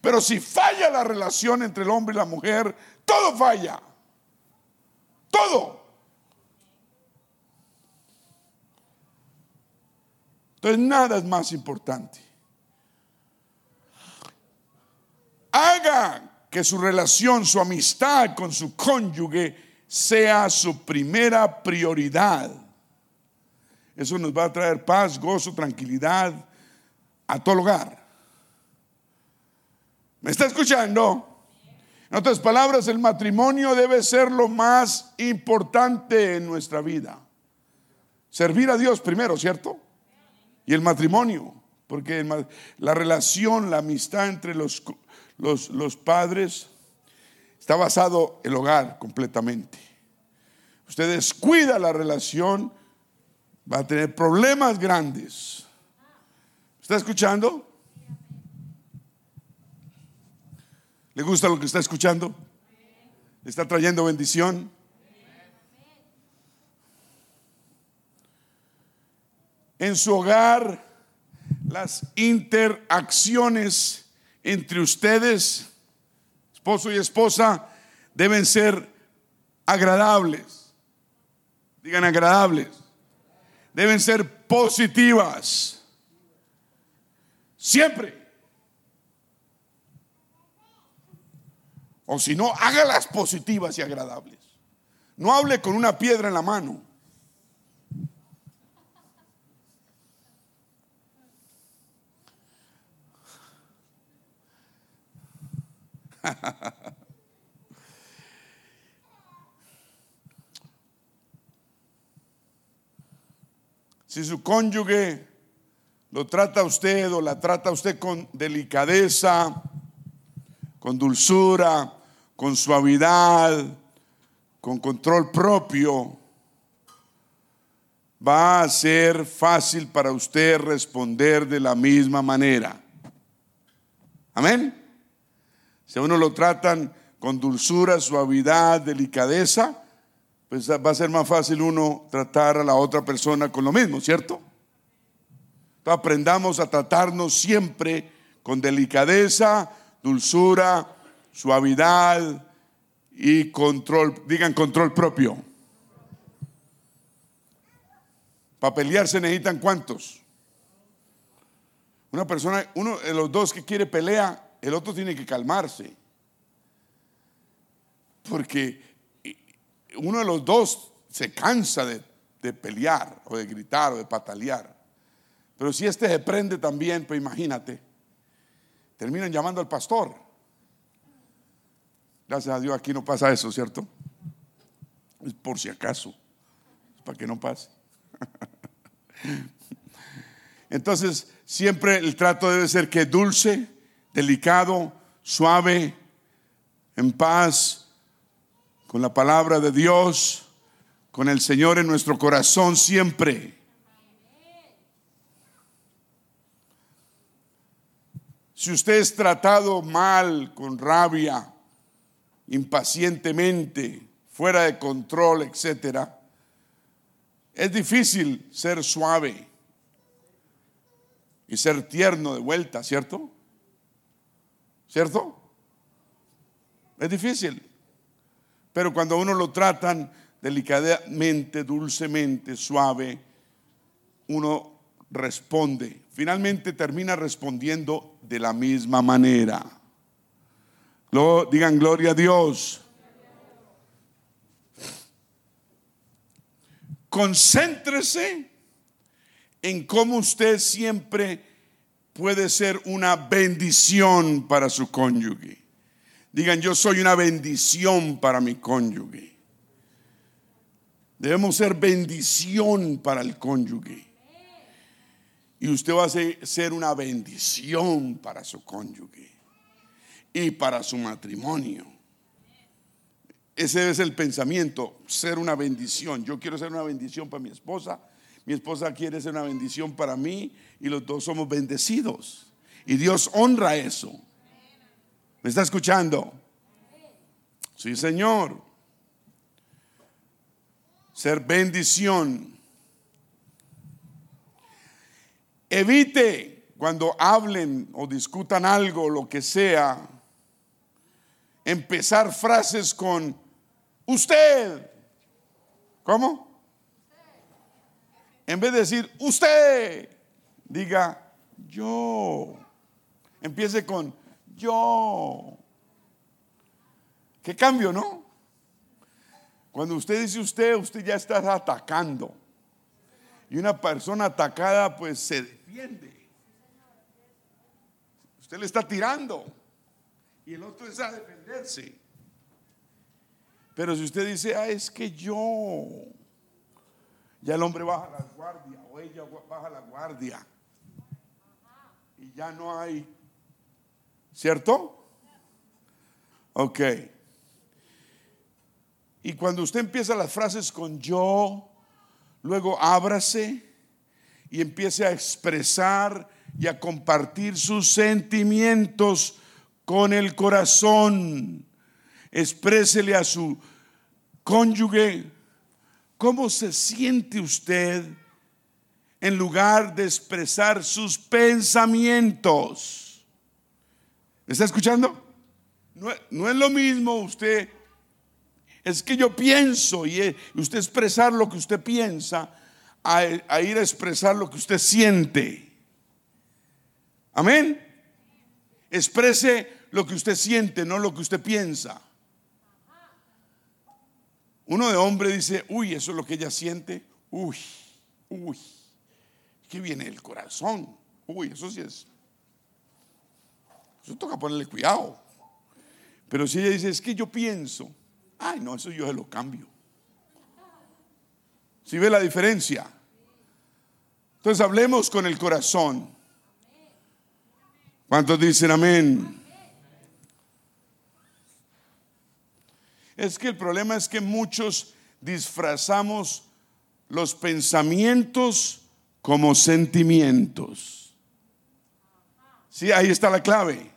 Pero si falla la relación entre el hombre y la mujer, todo falla. Todo. Entonces nada es más importante. Haga que su relación, su amistad con su cónyuge sea su primera prioridad. Eso nos va a traer paz, gozo, tranquilidad a todo lugar. ¿Me está escuchando? En otras palabras, el matrimonio debe ser lo más importante en nuestra vida. Servir a Dios primero, ¿cierto? Y el matrimonio, porque la relación, la amistad entre los, los, los padres está basado el hogar completamente. Usted descuida la relación, va a tener problemas grandes. ¿Está escuchando? ¿Le gusta lo que está escuchando? ¿Está trayendo bendición? En su hogar, las interacciones entre ustedes, esposo y esposa, deben ser agradables. Digan agradables. Deben ser positivas. Siempre. O si no, hágalas positivas y agradables. No hable con una piedra en la mano. si su cónyuge lo trata a usted o la trata a usted con delicadeza, con dulzura, con suavidad, con control propio, va a ser fácil para usted responder de la misma manera. Amén. Si a uno lo tratan con dulzura, suavidad, delicadeza, pues va a ser más fácil uno tratar a la otra persona con lo mismo, ¿cierto? Entonces aprendamos a tratarnos siempre con delicadeza, dulzura, suavidad y control, digan control propio. Para pelear se necesitan cuántos. Una persona, uno de los dos que quiere pelea, el otro tiene que calmarse. Porque uno de los dos se cansa de, de pelear o de gritar o de patalear. Pero si este se prende también, pues imagínate, terminan llamando al pastor. Gracias a Dios aquí no pasa eso, ¿cierto? Es por si acaso, para que no pase. Entonces, siempre el trato debe ser que dulce, delicado, suave, en paz, con la palabra de Dios, con el Señor en nuestro corazón siempre. Si usted es tratado mal, con rabia, impacientemente, fuera de control, etcétera, es difícil ser suave. y ser tierno de vuelta, ¿cierto? ¿Cierto? Es difícil. Pero cuando uno lo tratan delicadamente, dulcemente, suave, uno responde. Finalmente termina respondiendo de la misma manera. Digan gloria a Dios. Concéntrese en cómo usted siempre puede ser una bendición para su cónyuge. Digan, yo soy una bendición para mi cónyuge. Debemos ser bendición para el cónyuge. Y usted va a ser una bendición para su cónyuge y para su matrimonio. Ese es el pensamiento, ser una bendición. Yo quiero ser una bendición para mi esposa, mi esposa quiere ser una bendición para mí y los dos somos bendecidos. Y Dios honra eso. ¿Me está escuchando? Sí, Señor. Ser bendición. Evite cuando hablen o discutan algo, lo que sea, empezar frases con usted. ¿Cómo? En vez de decir usted, diga yo. Empiece con yo. ¿Qué cambio, no? Cuando usted dice usted, usted ya está atacando. Y una persona atacada pues se defiende. Usted le está tirando. Y el otro es a defenderse. Pero si usted dice, ah, es que yo, ya el hombre baja la guardia o ella baja la guardia. Y ya no hay, ¿cierto? Ok. Y cuando usted empieza las frases con yo, luego ábrase y empiece a expresar y a compartir sus sentimientos con el corazón. Exprésele a su cónyuge cómo se siente usted en lugar de expresar sus pensamientos. ¿Me está escuchando? No, no es lo mismo usted es que yo pienso y usted expresar lo que usted piensa a, ir a expresar lo que usted siente. Amén. Exprese lo que usted siente, no lo que usted piensa. Uno de hombre dice, uy, eso es lo que ella siente. Uy, uy, que viene del corazón. Uy, eso sí es. Eso toca ponerle cuidado. Pero si ella dice, es que yo pienso, Ay, no, eso yo se lo cambio. Si ve la diferencia? Entonces hablemos con el corazón. ¿Cuántos dicen amén? Es que el problema es que muchos disfrazamos los pensamientos como sentimientos. Sí, ahí está la clave.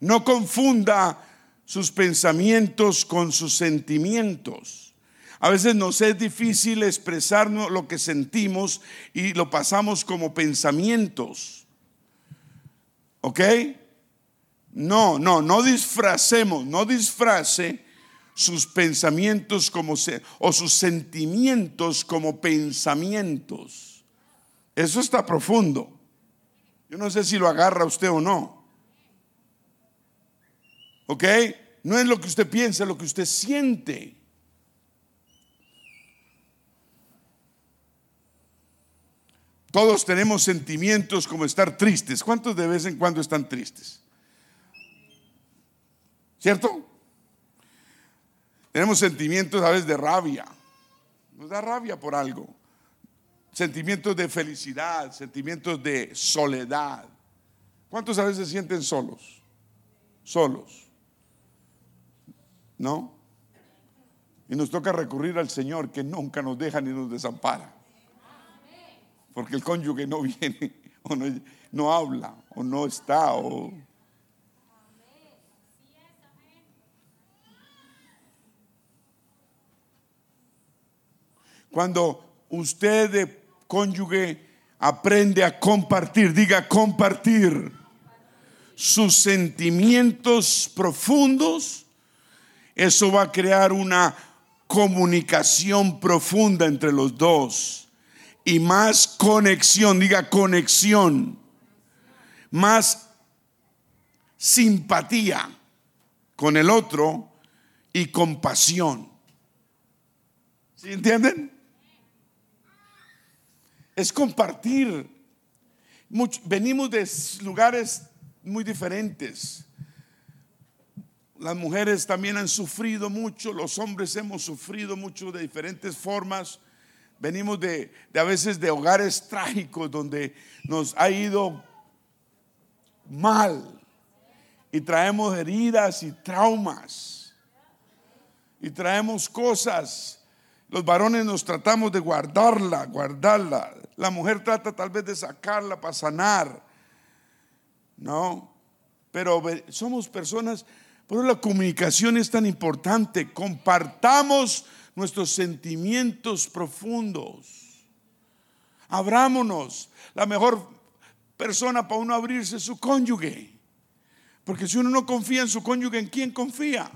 No confunda sus pensamientos con sus sentimientos. A veces nos es difícil expresar lo que sentimos y lo pasamos como pensamientos. ¿Ok? No, no, no disfracemos, no disfrace sus pensamientos como o sus sentimientos como pensamientos. Eso está profundo. Yo no sé si lo agarra usted o no. ¿Ok? No es lo que usted piensa, es lo que usted siente. Todos tenemos sentimientos como estar tristes. ¿Cuántos de vez en cuando están tristes? ¿Cierto? Tenemos sentimientos a veces de rabia. Nos da rabia por algo. Sentimientos de felicidad, sentimientos de soledad. ¿Cuántos a veces se sienten solos? Solos. ¿No? Y nos toca recurrir al Señor que nunca nos deja ni nos desampara. Porque el cónyuge no viene o no, habla o no está o... Cuando usted de cónyuge aprende a compartir, diga compartir sus sentimientos profundos, eso va a crear una comunicación profunda entre los dos y más conexión, diga conexión, más simpatía con el otro y compasión. ¿Sí entienden? Es compartir. venimos de lugares muy diferentes. Las mujeres también han sufrido mucho, los hombres hemos sufrido mucho de diferentes formas. Venimos de, a veces de hogares trágicos donde nos ha ido mal y traemos heridas y traumas y traemos cosas. Los varones nos tratamos de guardarla, guardarla. La mujer trata tal vez de sacarla para sanar. No, pero somos personas, por eso la comunicación es tan importante. Compartamos nuestros sentimientos profundos. Abrámonos. La mejor persona para uno abrirse es su cónyuge. Porque si uno no confía en su cónyuge, ¿en quién confía?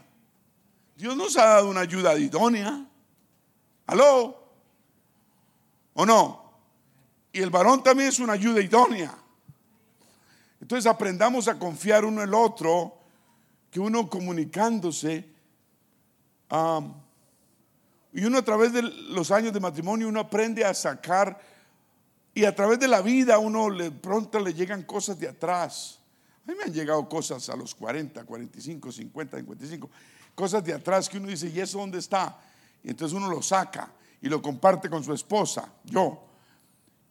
Dios nos ha dado una ayuda idónea. ¿Aló? ¿O no? Y el varón también es una ayuda idónea. Entonces aprendamos a confiar uno en el otro, que uno comunicándose, y uno a través de los años de matrimonio, uno aprende a sacar, y a través de la vida uno le, pronto le llegan cosas de atrás. A mí me han llegado cosas a los 40, 45, 50, 55, cosas de atrás que uno dice, ¿y eso dónde está? Y entonces uno lo saca y lo comparte con su esposa, yo.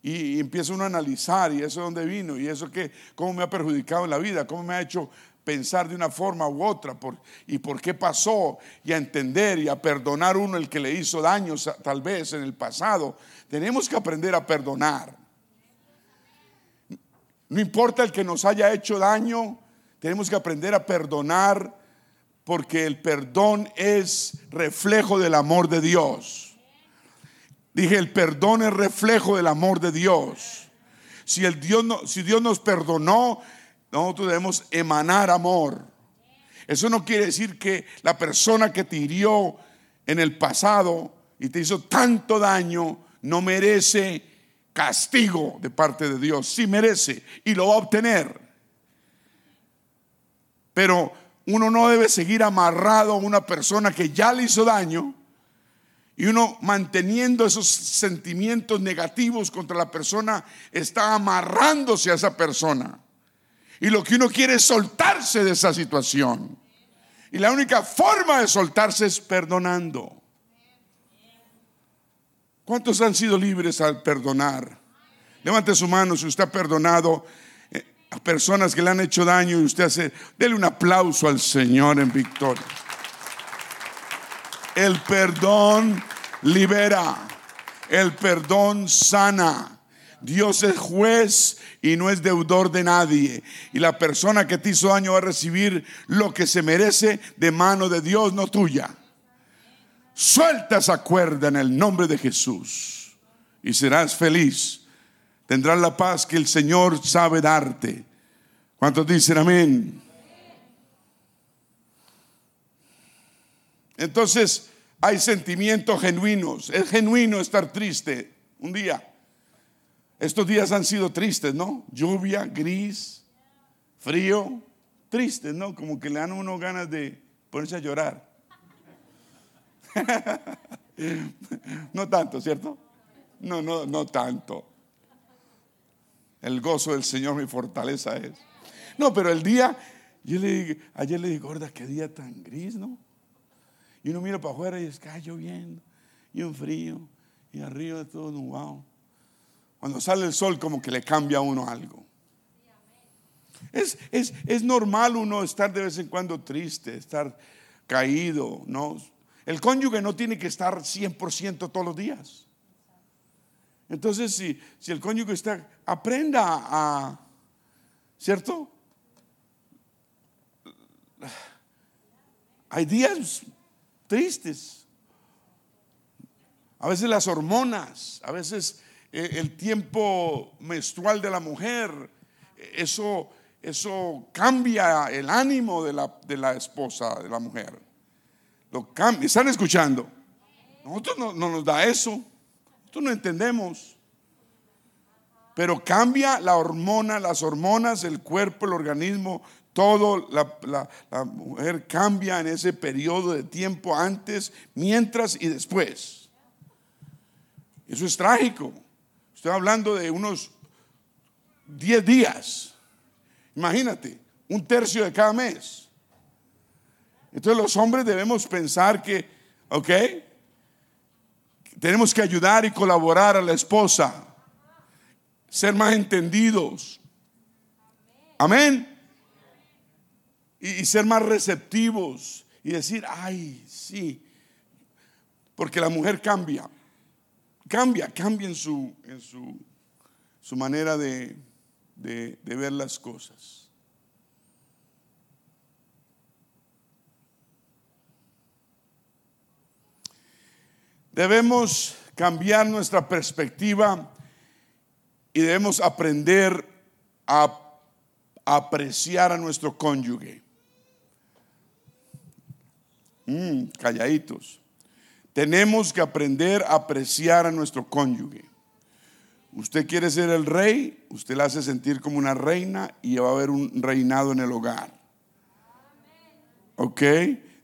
Y, empieza uno a analizar, y eso de dónde vino, y eso que, cómo me ha perjudicado en la vida, cómo me ha hecho pensar de una forma u otra, y por qué pasó, y a entender y a perdonar uno el que le hizo daño tal vez en el pasado. Tenemos que aprender a perdonar. No importa el que nos haya hecho daño, tenemos que aprender a perdonar porque el perdón es reflejo del amor de Dios. Dije, el perdón es reflejo del amor de Dios. Si, el Dios, si Dios nos perdonó, nosotros debemos emanar amor. Eso no quiere decir que la persona que te hirió en el pasado y te hizo tanto daño no merece castigo de parte de Dios. Sí merece y lo va a obtener. Pero uno no debe seguir amarrado a una persona que ya le hizo daño y uno manteniendo esos sentimientos negativos contra la persona está amarrándose a esa persona. Y lo que uno quiere es soltarse de esa situación. Y la única forma de soltarse es perdonando. ¿Cuántos han sido libres al perdonar? Levante su mano si usted ha perdonado a personas que le han hecho daño y usted hace, dele un aplauso al Señor en victoria. El perdón libera. El perdón sana. Dios es juez y no es deudor de nadie. Y la persona que te hizo daño va a recibir lo que se merece de mano de Dios, no tuya. Suelta esa cuerda en el nombre de Jesús y serás feliz. Tendrás la paz que el Señor sabe darte. ¿Cuántos dicen amén? Entonces, hay sentimientos genuinos. Es genuino estar triste un día. Estos días han sido tristes, ¿no? Lluvia, gris, frío, tristes, ¿no? Como que le dan a uno ganas de ponerse a llorar. no tanto, ¿cierto? No, no, no tanto. El gozo del Señor mi fortaleza es. No, pero el día, yo le ayer le dije, gorda, qué día tan gris, ¿no? Y uno mira para afuera y está lloviendo, y un frío, y arriba todo wow. Cuando sale el sol como que le cambia a uno algo. Es, es, es, normal uno estar de vez en cuando triste, estar caído, ¿no? El cónyuge no tiene que estar 100% todos los días. Entonces, si, si el cónyuge está, aprenda a, ¿cierto? Hay días tristes. A veces las hormonas, a veces eh, el tiempo menstrual de la mujer, eso, eso cambia el ánimo de la, de la esposa, de la mujer. Lo cambia. ¿Están escuchando? Nosotros no, no nos da eso. Nosotros no entendemos. Pero cambia la hormona, las hormonas, el cuerpo, el organismo, todo, la, mujer cambia en ese periodo de tiempo antes, mientras y después. Eso es trágico. Estoy hablando de unos 10 días. Imagínate, un tercio de cada mes. Entonces los hombres debemos pensar que, ok, tenemos que ayudar y colaborar a la esposa, ser más entendidos. Amén y, ser más receptivos y decir, ay, sí, porque la mujer cambia, cambia, cambia en su, en su, su manera de, de, de ver las cosas. Debemos cambiar nuestra perspectiva y debemos aprender a apreciar a nuestro cónyuge. Mm, calladitos. Tenemos que aprender a apreciar a nuestro cónyuge. Usted quiere ser el rey, usted la hace sentir como una reina y va a haber un reinado en el hogar. ¿Ok?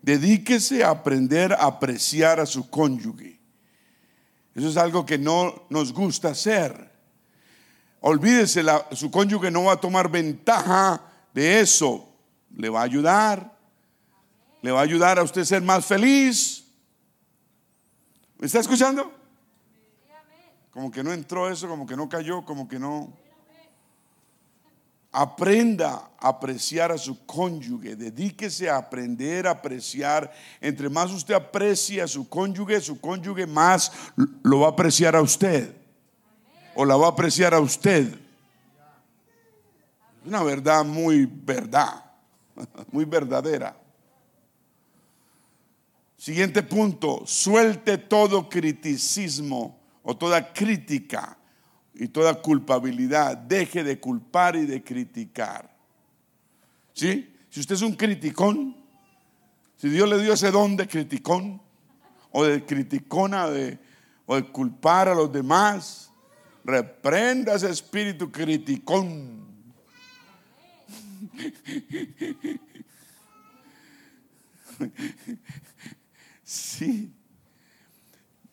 Dedíquese a aprender a apreciar a su cónyuge. Eso es algo que no nos gusta hacer. Olvídese, su cónyuge no va a tomar ventaja de eso. Le va a ayudar, le va a ayudar a usted ser más feliz. ¿Me está escuchando? Como que no entró eso, como que no cayó, como que no. Aprenda a apreciar a su cónyuge, dedíquese a aprender a apreciar. Entre más usted aprecia a su cónyuge, su cónyuge más lo va a apreciar a usted. O la va a apreciar a usted. Una verdad muy verdad, muy verdadera. Siguiente punto, suelte todo criticismo o toda crítica y toda culpabilidad. Deje de culpar y de criticar. ¿Sí? Si usted es un criticón, si Dios le dio ese don de criticón o de criticona de, o de culpar a los demás, reprenda ese espíritu criticón. Sí.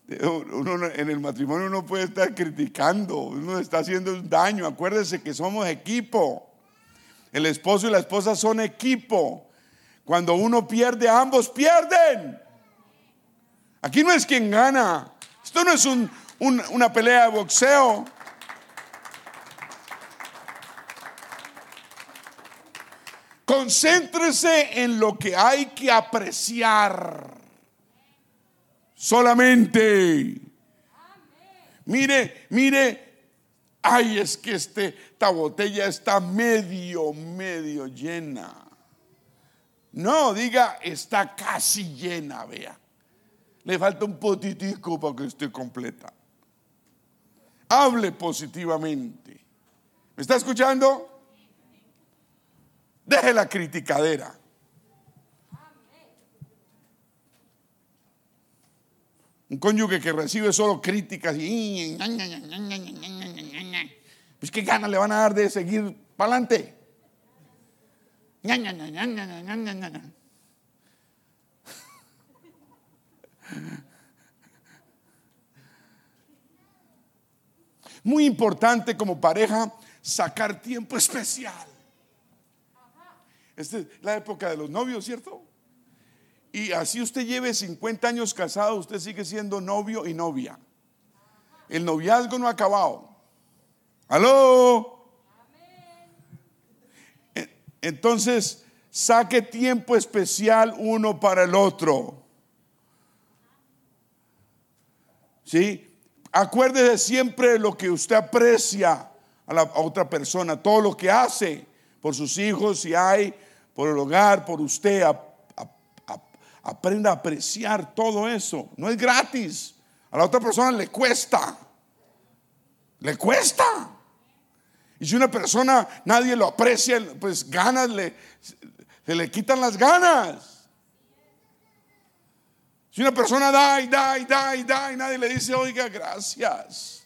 Uno, en el matrimonio uno puede estar criticando, uno está haciendo un daño. Acuérdese que somos equipo. El esposo y la esposa son equipo. Cuando uno pierde, ambos pierden. Aquí no es quien gana. Esto no es una pelea de boxeo. Concéntrese en lo que hay que apreciar solamente. Mire, mire, ay, es que este, esta botella está medio, medio llena. No, diga, está casi llena, vea. Le falta un potitico para que esté completa. Hable positivamente. ¿Me está escuchando? Deje la criticadera. Un cónyuge que recibe solo críticas y... Pues qué ganas le van a dar de seguir para adelante. Muy importante como pareja sacar tiempo especial. Esta es la época de los novios, ¿cierto? Y así usted lleve 50 años casado, usted sigue siendo novio y novia. El noviazgo no ha acabado. ¿Aló? E, entonces, saque tiempo especial uno para el otro. ¿Sí? Acuérdese siempre lo que usted aprecia a la otra persona, todo lo que hace por sus hijos, si hay, por el hogar, por usted Aprenda a apreciar todo eso. No es gratis. A la otra persona le cuesta. Le cuesta. Y si una persona nadie lo aprecia, pues ganas le, se le quitan las ganas. Si una persona da y da y da y da y nadie le dice, oiga, gracias.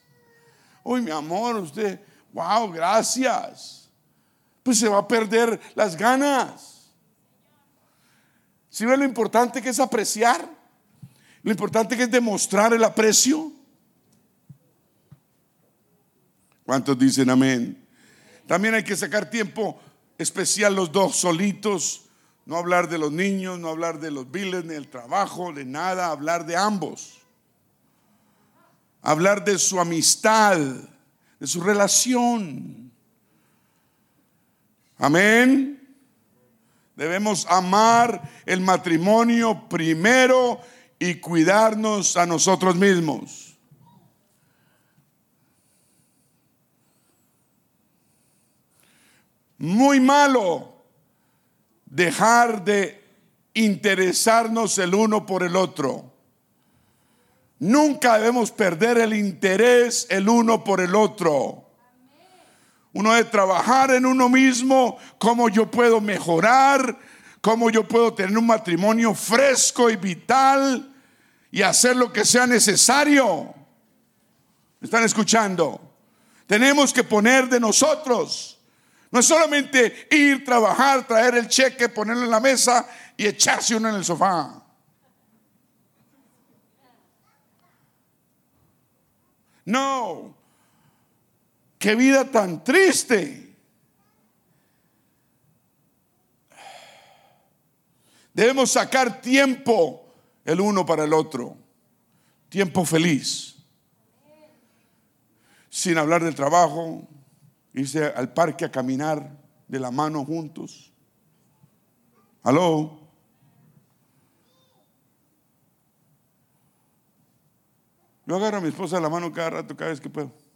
Uy, mi amor, usted, wow, gracias. Pues se va a perder las ganas. Si ve lo importante que es apreciar, lo importante que es demostrar el aprecio. ¿Cuántos dicen amén? También hay que sacar tiempo especial los dos solitos, no hablar de los niños, no hablar de los biles, ni del trabajo, de nada, hablar de ambos. Hablar de su amistad, de su relación. Amén. Debemos amar el matrimonio primero y cuidarnos a nosotros mismos. muy malo dejar de interesarnos el uno por el otro. Nunca debemos perder el interés el uno por el otro. Uno debe trabajar en uno mismo, cómo yo puedo mejorar, cómo yo puedo tener un matrimonio fresco y vital y hacer lo que sea necesario. ¿Me están escuchando? Tenemos que poner de nosotros. No es solamente ir, trabajar, traer el cheque, ponerlo en la mesa y echarse uno en el sofá. No. Qué vida tan triste. Debemos sacar tiempo el uno para el otro. Tiempo feliz. Sin hablar del trabajo, irse al parque a caminar de la mano juntos. Aló. Yo agarro a mi esposa de la mano cada rato, cada vez que puedo.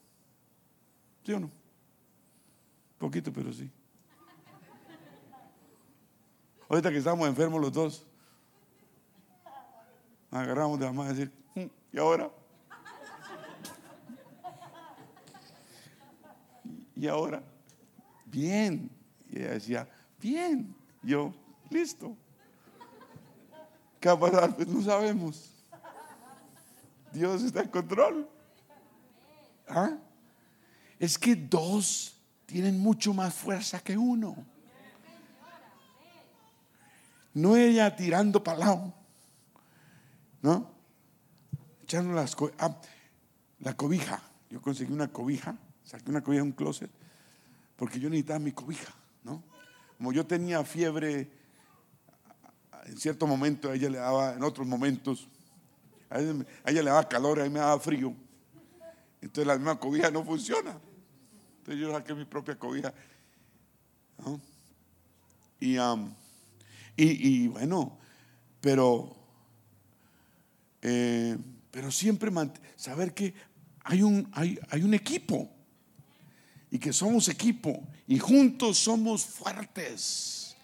¿Sí o no? Poquito, pero sí. Ahorita que estamos enfermos los dos, agarramos de la mano y decir, mm, ¿y ahora? ¿y ahora? Bien. Y ella decía, bien. Yo, listo. ¿Qué va a pasar? Pues no sabemos. Dios está en control. ¿Ah? Es que dos tienen mucho más fuerza que uno. No ella tirando para lado. ¿No? Echando las ah, la cobija. Yo conseguí una cobija Saqué una cobija de un closet porque yo necesitaba mi cobija, ¿no? Como yo tenía fiebre, en cierto momento a ella le daba, en otros momentos, a ella, le daba calor, a mí me daba frío. Entonces la misma cobija no funciona. Entonces yo saqué mi propia cobija. Y, y, bueno, pero, eh, pero siempre saber que hay un, hay, hay un equipo y que somos equipo y juntos somos fuertes.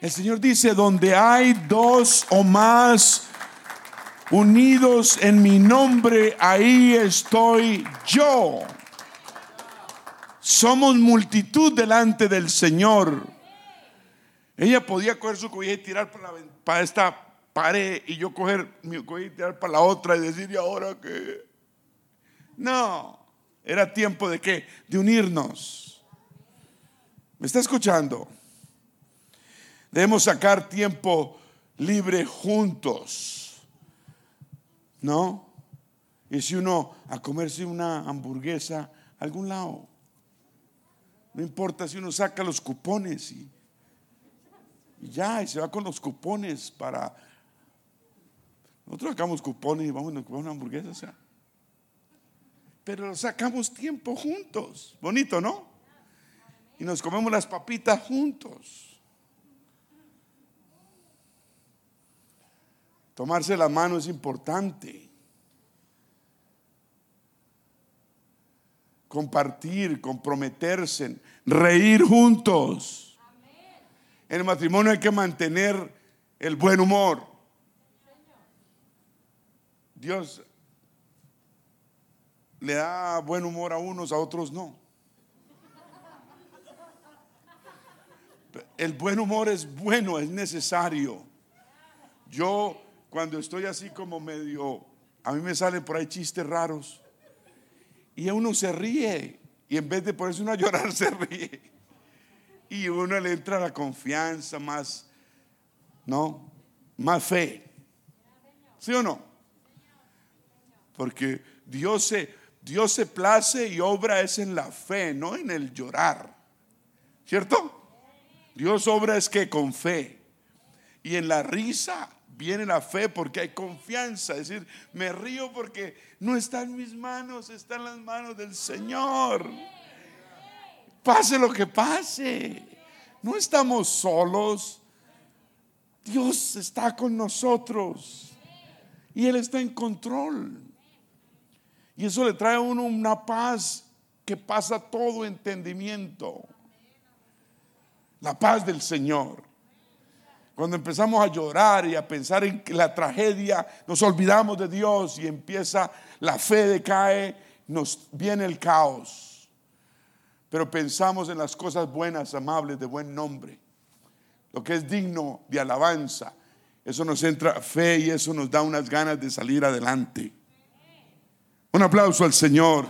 El Señor dice, donde hay dos o más unidos en mi nombre, ahí estoy yo. Somos multitud delante del Señor. Ella podía coger su cobija y tirar para, para esta pared y yo coger mi cobija y tirar para la otra y decir, ¿y ahora qué? No. Era tiempo de qué? De unirnos. ¿Me está escuchando? Debemos sacar tiempo libre juntos. ¿No? Y si uno a comerse una hamburguesa algún lado. No importa si uno saca los cupones y, ya, y se va con los cupones para... Nosotros sacamos cupones y vamos a comer una hamburguesa. O sea, pero sacamos tiempo juntos. Bonito, ¿no? Y nos comemos las papitas juntos. Tomarse la mano es importante. Compartir, comprometerse, reír juntos. En el matrimonio hay que mantener el buen humor. Dios le da buen humor a unos, a otros no. El buen humor es bueno, es necesario. Yo cuando estoy así como medio, a mí me salen por ahí chistes raros y uno se ríe y en vez de ponerse uno a llorar se ríe y uno le entra la confianza más, ¿no? Más fe. ¿Sí o no? Porque Dios se, Dios se place y obra es en la fe, no en el llorar. ¿Cierto? Dios obra es que con fe. Y en la risa viene la fe porque hay confianza. Es decir, me río porque no está en mis manos, está en las manos del Señor. Pase lo que pase. No estamos solos. Dios está con nosotros. Y Él está en control. Y eso le trae a uno una paz que pasa todo entendimiento. La paz del Señor. Cuando empezamos a llorar y a pensar en la tragedia, nos olvidamos de Dios y empieza la fe decae, nos viene el caos. Pero pensamos en las cosas buenas, amables, de buen nombre, lo que es digno de alabanza. Eso nos entra fe y eso nos da unas ganas de salir adelante. Un aplauso al Señor.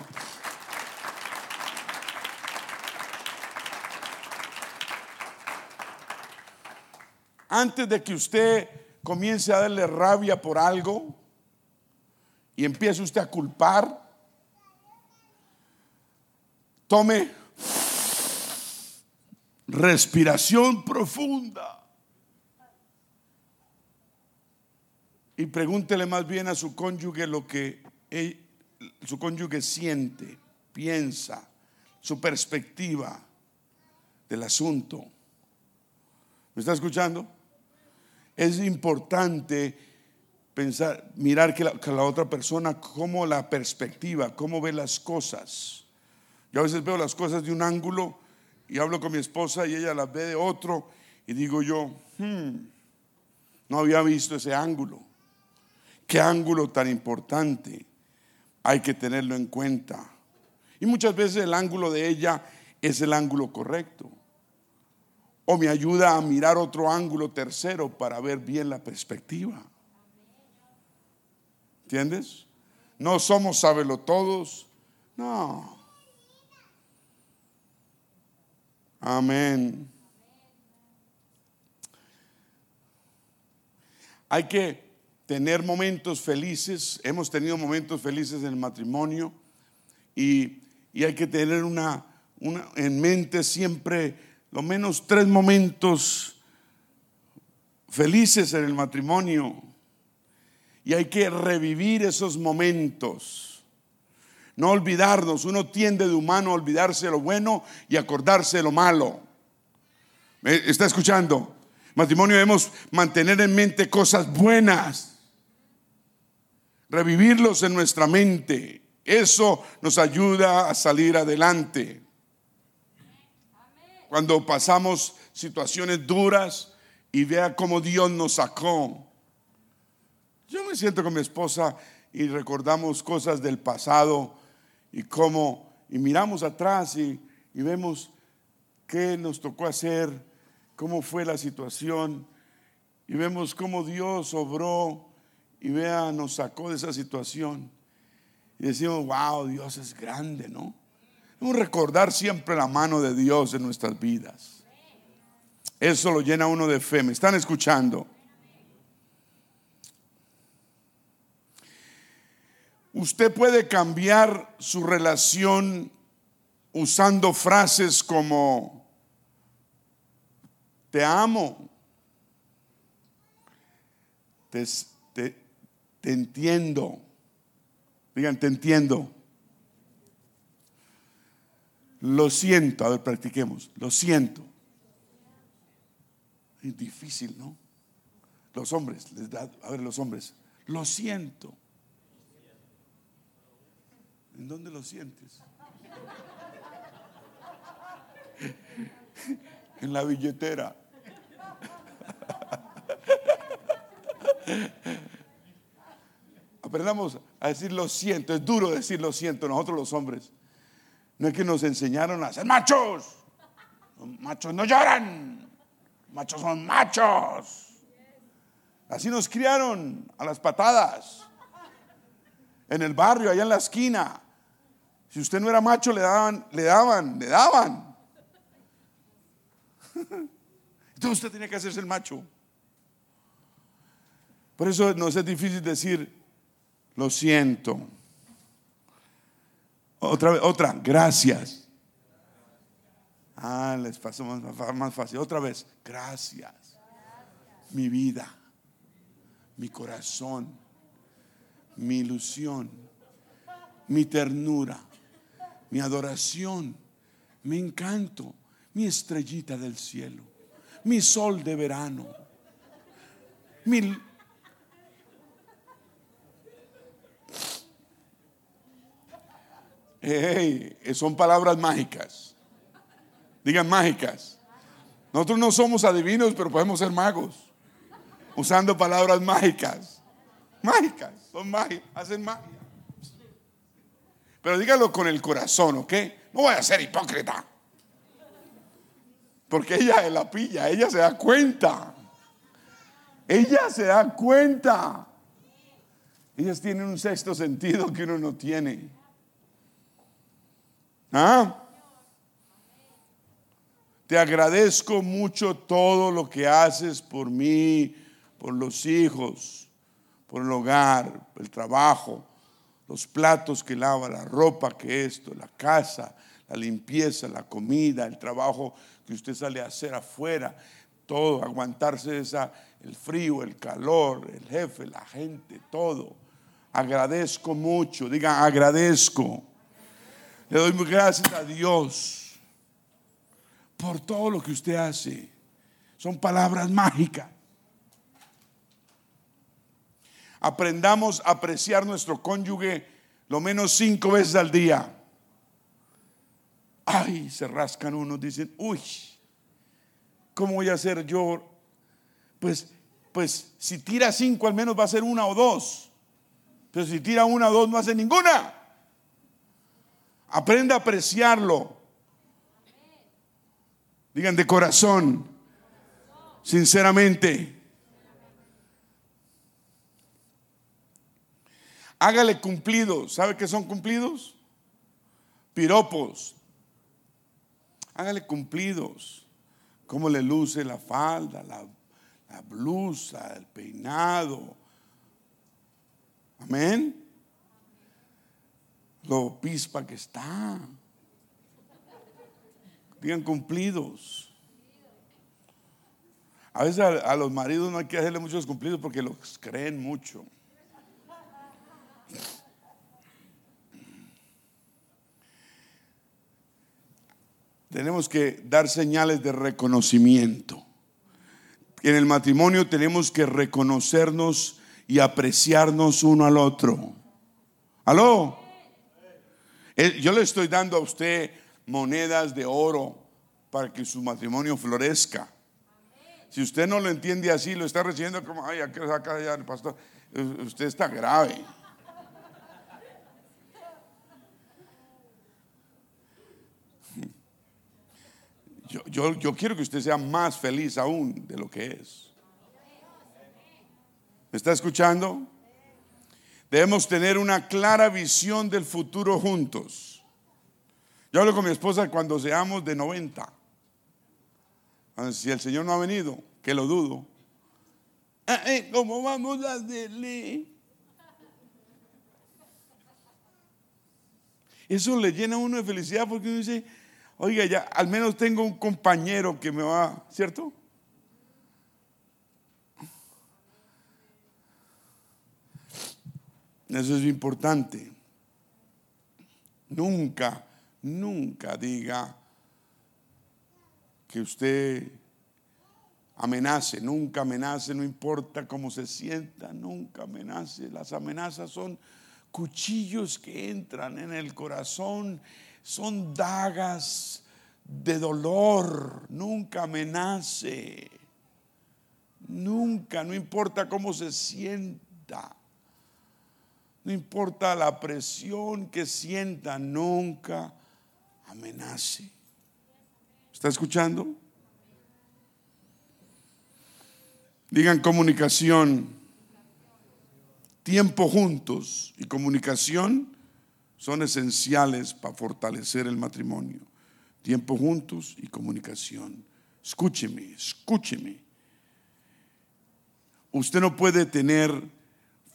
Antes de que usted comience a darle rabia por algo y empiece usted a culpar, tome respiración profunda y pregúntele más bien a su cónyuge lo que su cónyuge siente, piensa, su perspectiva del asunto. ¿Me está escuchando? Es importante pensar, mirar que la, otra persona, cómo la perspectiva, cómo ve las cosas. Yo a veces veo las cosas de un ángulo y hablo con mi esposa y ella las ve de otro y digo yo, hmm, no había visto ese ángulo. Qué ángulo tan importante hay que tenerlo en cuenta. Y muchas veces el ángulo de ella es el ángulo correcto. O me ayuda a mirar otro ángulo tercero para ver bien la perspectiva. ¿Entiendes? No somos sábelo todos. No. Amén. Hay que tener momentos felices. Hemos tenido momentos felices en el matrimonio y, hay que tener una, una, en mente siempre lo menos tres momentos felices en el matrimonio. Y hay que revivir esos momentos. No olvidarnos. Uno tiende de humano a olvidarse de lo bueno y acordarse de lo malo. ¿Está escuchando? Matrimonio debemos mantener en mente cosas buenas revivirlos en nuestra mente. Eso nos ayuda a salir adelante. Cuando pasamos situaciones duras y vea cómo Dios nos sacó. Yo me siento con mi esposa y recordamos cosas del pasado y cómo, y miramos atrás y, y vemos qué nos tocó hacer, cómo fue la situación y vemos cómo Dios obró y vea, nos sacó de esa situación. Y decimos, wow, Dios es grande, ¿no? Debemos recordar siempre la mano de Dios en nuestras vidas. Eso lo llena uno de fe. ¿Me están escuchando? Usted puede cambiar su relación usando frases como, te amo, te, te, te entiendo. Digan, te entiendo. Lo siento. A ver, practiquemos. Lo siento. Es difícil, ¿no? Los hombres, les da, a ver, los hombres. Lo siento. ¿En dónde lo sientes? en la billetera. aprendamos a decir lo siento. Es duro decir lo siento nosotros los hombres. No es que nos enseñaron a ser machos. Los machos no lloran. machos son machos. Así nos criaron a las patadas. En el barrio, allá en la esquina. Si usted no era macho, le daban, le daban, le daban. Entonces usted tenía que hacerse el macho. Por eso nos es difícil decir, lo siento. Otra vez, otra, gracias. Ah, les pasó más, más fácil. Otra vez, gracias. Mi vida, mi corazón, mi ilusión, mi ternura, mi adoración, mi encanto, mi estrellita del cielo, mi sol de verano, mi son palabras mágicas. Digan mágicas. Nosotros no somos adivinos, pero podemos ser magos. Usando palabras mágicas. Mágicas, son mágicas, hacen magia. Pero dígalo con el corazón, ¿ok? No voy a ser hipócrita. Porque ella la pilla, ella se da cuenta. Ella se da cuenta. Ellas tienen un sexto sentido que uno no tiene. ¿Ah? Te agradezco mucho todo lo que haces por mí, por los hijos, por el hogar, el trabajo, los platos que lava, la ropa que esto, la casa, la limpieza, la comida, el trabajo que usted sale a hacer afuera, todo, aguantarse esa, el frío, el calor, el jefe, la gente, todo. Agradezco mucho, diga agradezco. Le doy gracias a Dios por todo lo que usted hace. Son palabras mágicas. Aprendamos a apreciar nuestro cónyuge lo menos cinco veces al día. Ay, se rascan unos, dicen, uy, ¿cómo voy a hacer yo? Pues, pues si tira cinco al menos va a ser una o dos. Pero si tira una o dos no hace ninguna. Aprenda a apreciarlo. Digan de corazón, sinceramente. Hágale cumplidos. ¿Sabe qué son cumplidos? Piropos. Hágale cumplidos. Cómo le luce la falda, la, la blusa, el peinado. Amén lo pispa que está. Digan cumplidos. A veces a, los maridos no hay que hacerle muchos cumplidos porque los creen mucho. Tenemos que dar señales de reconocimiento. En el matrimonio tenemos que reconocernos y apreciarnos uno al otro. ¿Aló? Yo le estoy dando a usted monedas de oro para que su matrimonio florezca. Si usted no lo entiende así, lo está recibiendo como, ay, aquí saca ya el pastor. Usted está grave. Yo, yo, yo, quiero que usted sea más feliz aún de lo que es. ¿Me está escuchando? Debemos tener una clara visión del futuro juntos. Yo hablo con mi esposa cuando seamos de 90. Si el Señor no ha venido, que lo dudo. Ah, ¿Cómo vamos a hacerle? Eso le llena a uno de felicidad porque uno dice, oiga, ya al menos tengo un compañero que me va, ¿cierto? Eso es importante. Nunca, nunca diga que usted amenace, nunca amenace, no importa cómo se sienta, nunca amenace. Las amenazas son cuchillos que entran en el corazón, son dagas de dolor, nunca amenace, nunca, no importa cómo se sienta. No importa la presión que sienta, nunca amenace. ¿Está escuchando? Digan comunicación. Tiempo juntos y comunicación son esenciales para fortalecer el matrimonio. Tiempo juntos y comunicación. Escúcheme, escúcheme. Usted no puede tener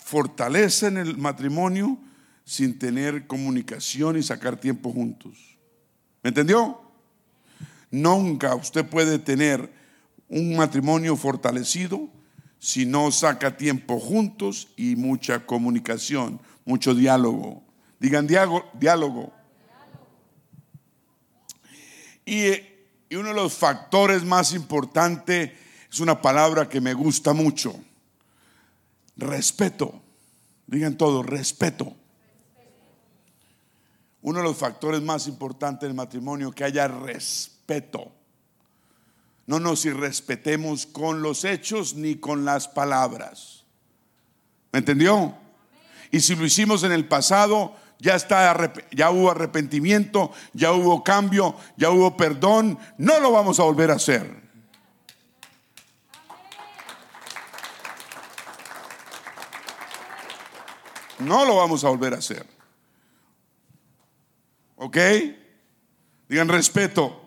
fortaleza en el matrimonio sin tener comunicación y sacar tiempo juntos. ¿Me entendió? Nunca usted puede tener un matrimonio fortalecido si no saca tiempo juntos y mucha comunicación, mucho diálogo. Digan diálogo. Y, y uno de los factores más importantes es una palabra que me gusta mucho. Respeto. Digan todo, respeto. Uno de los factores más importantes del matrimonio, que haya respeto. No nos irrespetemos con los hechos ni con las palabras. ¿Me entendió? Y si lo hicimos en el pasado, ya está ya hubo arrepentimiento, ya hubo cambio, ya hubo perdón, no lo vamos a volver a hacer. No lo vamos a volver a hacer. ¿Ok? Digan respeto.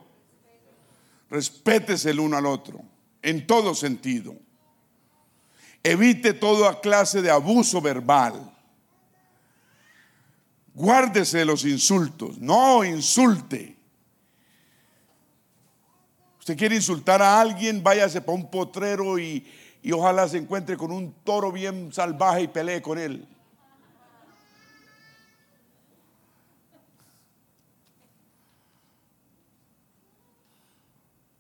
Respétese el uno al otro, en todo sentido. Evite toda clase de abuso verbal. Guárdese de los insultos, no insulte. Usted quiere insultar a alguien, váyase para un potrero y, y ojalá se encuentre con un toro bien salvaje y pelee con él.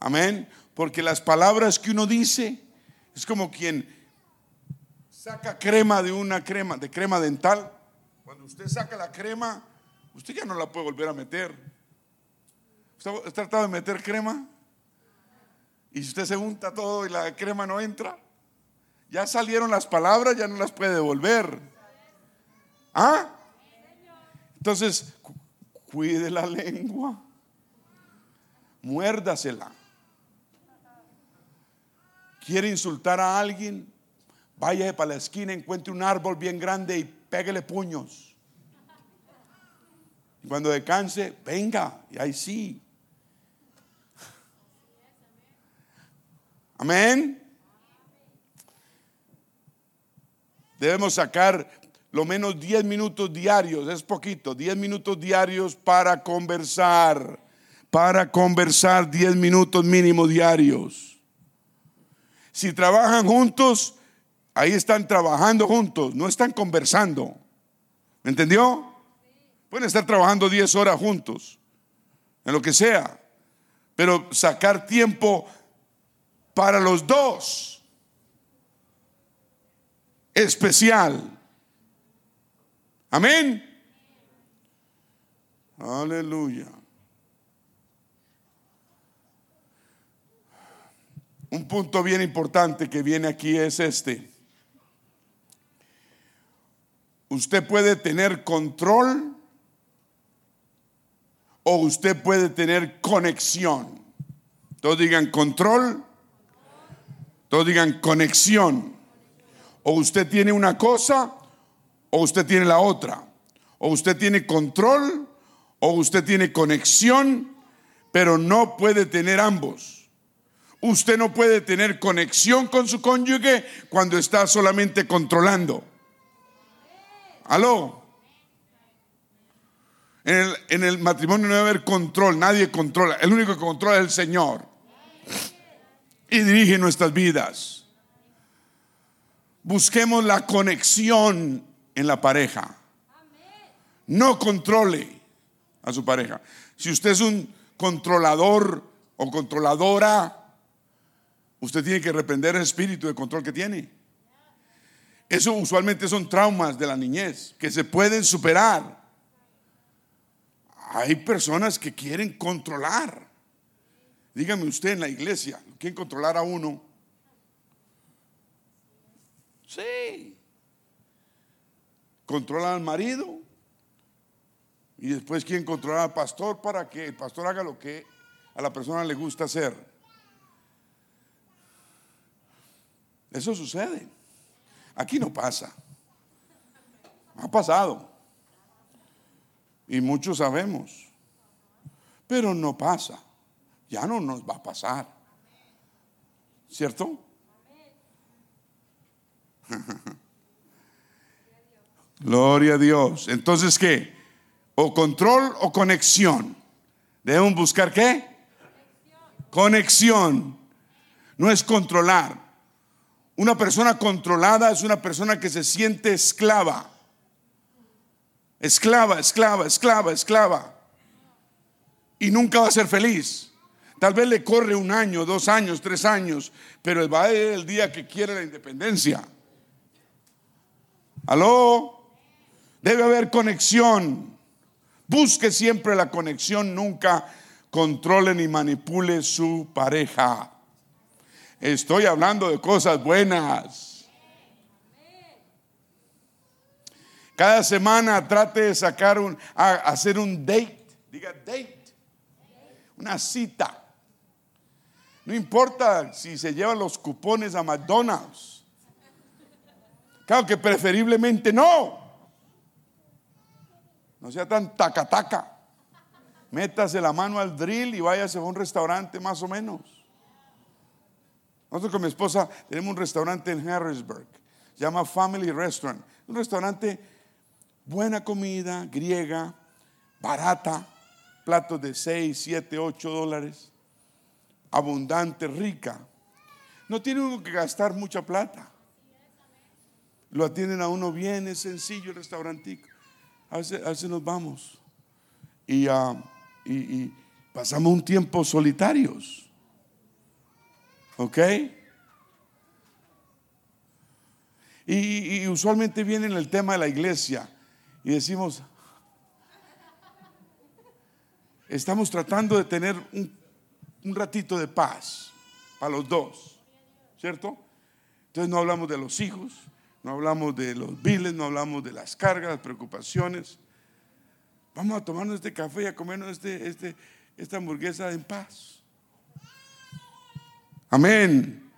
Amén. Porque las palabras que uno dice es como quien saca crema de una crema, de crema dental. Cuando usted saca la crema, usted ya no la puede volver a meter. ¿Usted ha tratado de meter crema? Y si usted se unta todo y la crema no entra, ya salieron las palabras, ya no las puede devolver. ¿Ah? Entonces, cuide la lengua, muérdasela quiere insultar a alguien, vaya para la esquina, encuentre un árbol bien grande y pégale puños. cuando descanse, venga, y ahí sí. Amén. Debemos sacar lo menos 10 minutos diarios, es poquito, 10 minutos diarios para conversar, para conversar 10 minutos mínimo diarios. Si trabajan juntos, ahí están trabajando juntos, no están conversando. ¿Me entendió? Pueden estar trabajando 10 horas juntos, en lo que sea, pero sacar tiempo para los dos especial. Amén. Aleluya. Un punto bien importante que viene aquí es este. Usted puede tener control o usted puede tener conexión. Todos digan control, todos digan conexión. O usted tiene una cosa o usted tiene la otra. O usted tiene control o usted tiene conexión, pero no puede tener ambos. Usted no puede tener conexión con su cónyuge cuando está solamente controlando. Aló. En el, matrimonio no debe haber control, nadie controla. El único que controla es el Señor. Y dirige nuestras vidas. Busquemos la conexión en la pareja. No controle a su pareja. Si usted es un controlador o controladora, Usted tiene que reprender el espíritu de control que tiene. Eso usualmente son traumas de la niñez que se pueden superar. Hay personas que quieren controlar. Dígame usted en la iglesia, ¿quieren controlar a uno? Sí. controla al marido y después quieren controlar al pastor para que el pastor haga lo que a la persona le gusta hacer. Eso sucede. Aquí no pasa. Ha pasado. Y muchos sabemos. Pero no pasa. Ya no nos va a pasar. ¿Cierto? Gloria a Dios. Entonces, ¿qué? O control o conexión. Debemos buscar qué? Conexión. No es controlar. Una persona controlada es una persona que se siente esclava. Esclava, esclava, esclava, esclava. Y nunca va a ser feliz. Tal vez le corre un año, dos años, tres años, pero va a ir el día que quiere la independencia. ¿Aló? Debe haber conexión. Busque siempre la conexión, nunca controle ni manipule su pareja. Estoy hablando de cosas buenas. Cada semana trate de sacar un, hacer un date. Diga date. Una cita. No importa si se llevan los cupones a McDonald's. Claro que preferiblemente no. No sea tan taca-taca. Métase la mano al drill y váyase a un restaurante más o menos. Nosotros con mi esposa tenemos un restaurante en Harrisburg. Se llama Family Restaurant. Un restaurante, buena comida, griega, barata, platos de 6, 7, 8 dólares, abundante, rica. No tiene uno que gastar mucha plata. Lo atienden a uno bien, es sencillo el restaurantico. A veces, nos vamos ah, y, pasamos un tiempo solitarios. ¿Ok? Y, usualmente viene el tema de la iglesia y decimos, estamos tratando de tener un, un ratito de paz para los dos, ¿cierto? Entonces no hablamos de los hijos, no hablamos de los biles, no hablamos de las cargas, las preocupaciones. Vamos a tomarnos este café y a comernos este, este, esta hamburguesa en paz. Amén.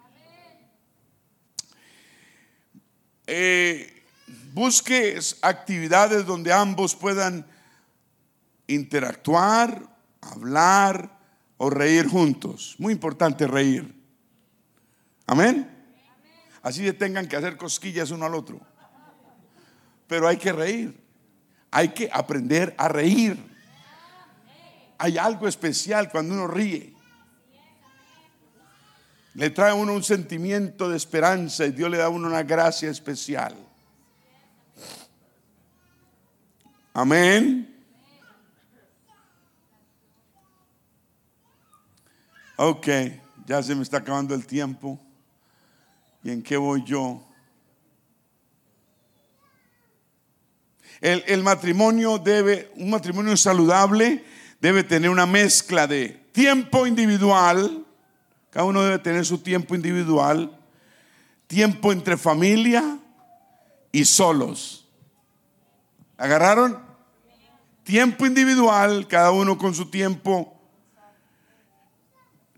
Eh, busque actividades donde ambos puedan interactuar, hablar o reír juntos. Muy importante reír. Amén. Así de tengan que hacer cosquillas uno al otro. Pero hay que reír. Hay que aprender a reír. Hay algo especial cuando uno ríe. Le trae a uno un sentimiento de esperanza y Dios le da a uno una gracia especial. Amén. Ok, ya se me está acabando el tiempo. ¿Y en qué voy yo? El, matrimonio debe, un matrimonio saludable debe tener una mezcla de tiempo individual, cada uno debe tener su tiempo individual, tiempo entre familia y solos. ¿Agarraron? Tiempo individual, cada uno con su tiempo.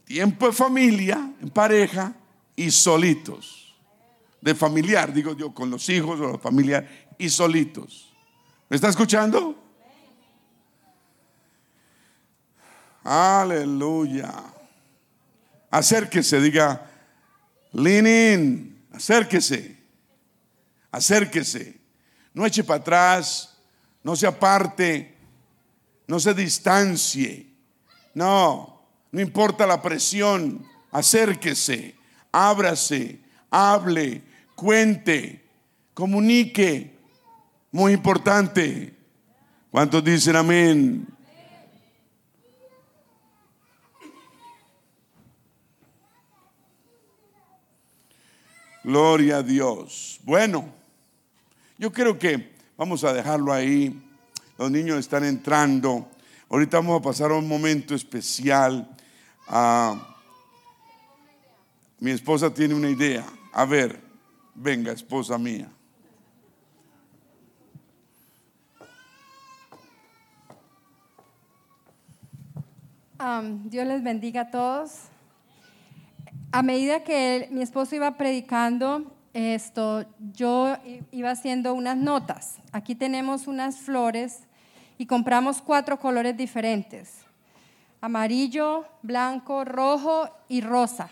Tiempo de familia, en pareja y solitos de familiar, digo yo, con los hijos o la familia y solitos. ¿Me está escuchando? Aleluya. Acérquese, diga, lean in, acérquese, acérquese. No eche para atrás, no se aparte, no se distancie. No, no importa la presión, acérquese, ábrase, hable, cuente, comunique. Muy importante. ¿Cuántos dicen amén? Gloria a Dios. Bueno, yo creo que vamos a dejarlo ahí. Los niños están entrando. Ahorita vamos a pasar a un momento especial. Ah, mi esposa tiene una idea. A ver, venga, esposa mía. Dios les bendiga a todos. A medida que mi esposo iba predicando esto, yo iba haciendo unas notas. Aquí tenemos unas flores y compramos cuatro colores diferentes. Amarillo, blanco, rojo y rosa,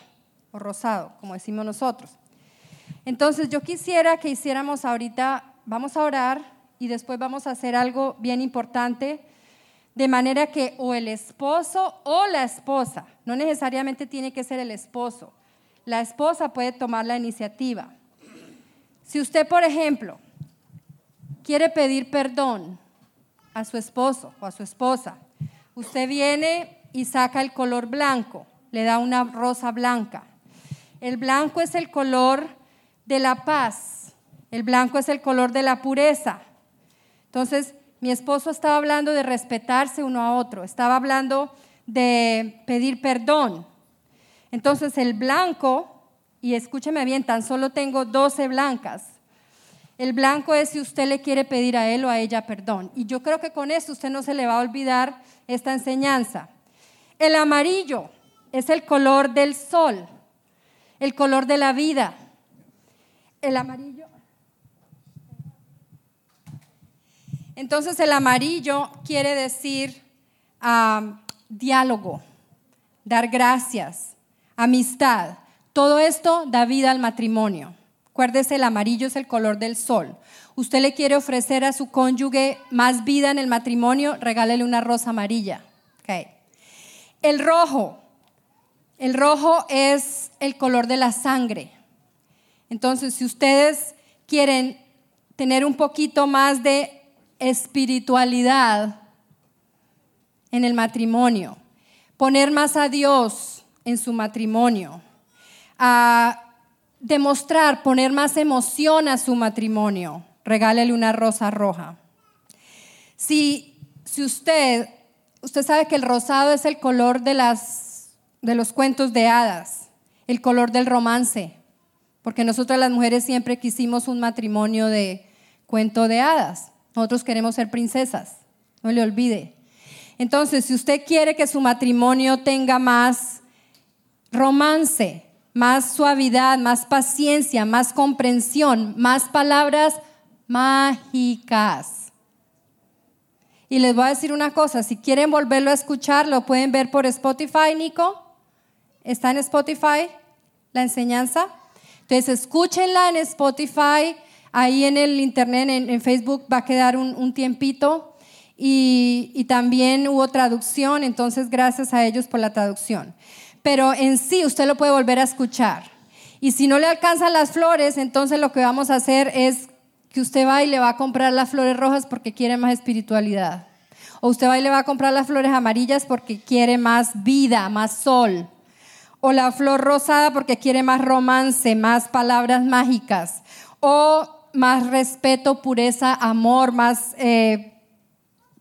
o rosado, como decimos nosotros. Entonces yo quisiera que hiciéramos ahorita, vamos a orar y después vamos a hacer algo bien importante de manera que o el esposo o la esposa, no necesariamente tiene que ser el esposo, la esposa puede tomar la iniciativa. Si usted, por ejemplo, quiere pedir perdón a su esposo o a su esposa, usted viene y saca el color blanco, le da una rosa blanca. El blanco es el color de la paz, el blanco es el color de la pureza. Entonces, mi esposo estaba hablando de respetarse uno a otro, estaba hablando de pedir perdón. Entonces el blanco, y escúcheme bien, tan solo tengo 12 blancas. El blanco es si usted le quiere pedir a él o a ella perdón. Y yo creo que con esto usted no se le va a olvidar esta enseñanza. El amarillo es el color del sol, el color de la vida. El amarillo Entonces el amarillo quiere decir diálogo, dar gracias, amistad. Todo esto da vida al matrimonio. Acuérdese, el amarillo es el color del sol. Usted le quiere ofrecer a su cónyuge más vida en el matrimonio, regálele una rosa amarilla. El rojo. El rojo es el color de la sangre. Entonces, si ustedes quieren tener un poquito más de espiritualidad en el matrimonio, poner más a Dios en su matrimonio, a demostrar, poner más emoción a su matrimonio, regálele una rosa roja. Si, si usted, usted sabe que el rosado es el color de, las, de los cuentos de hadas, el color del romance, porque nosotras las mujeres siempre quisimos un matrimonio de cuento de hadas. Nosotros queremos ser princesas, no le olvide. Entonces, si usted quiere que su matrimonio tenga más romance, más suavidad, más paciencia, más comprensión, más palabras mágicas. Y les voy a decir una cosa, si quieren volverlo a escuchar, lo pueden ver por Spotify, Nico. ¿Está en Spotify la enseñanza? Entonces, escúchenla en Spotify Ahí en el internet, en, Facebook, va a quedar un, tiempito. Y, también hubo traducción, entonces gracias a ellos por la traducción. Pero en sí usted lo puede volver a escuchar. Y si no le alcanzan las flores, entonces lo que vamos a hacer es que usted va y le va a comprar las flores rojas porque quiere más espiritualidad. O usted va y le va a comprar las flores amarillas porque quiere más vida, más sol. O la flor rosada porque quiere más romance, más palabras mágicas. O más respeto, pureza, amor, más eh,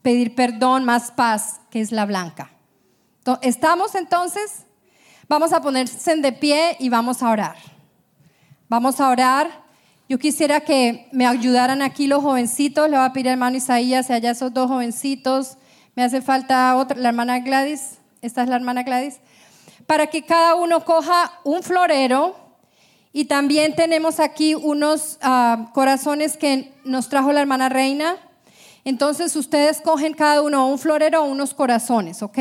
pedir perdón, más paz, que es la blanca. ¿Estamos entonces? Vamos a ponerse de pie y vamos a orar. Vamos a orar. Yo quisiera que me ayudaran aquí los jovencitos. Le voy a pedir al hermano Isaías allá esos dos jovencitos. Me hace falta otra, la hermana Gladys. Esta es la hermana Gladys. Para que cada uno coja un florero y también tenemos aquí unos ah, corazones que nos trajo la hermana Reina. Entonces ustedes cogen cada uno un florero o unos corazones, ¿ok?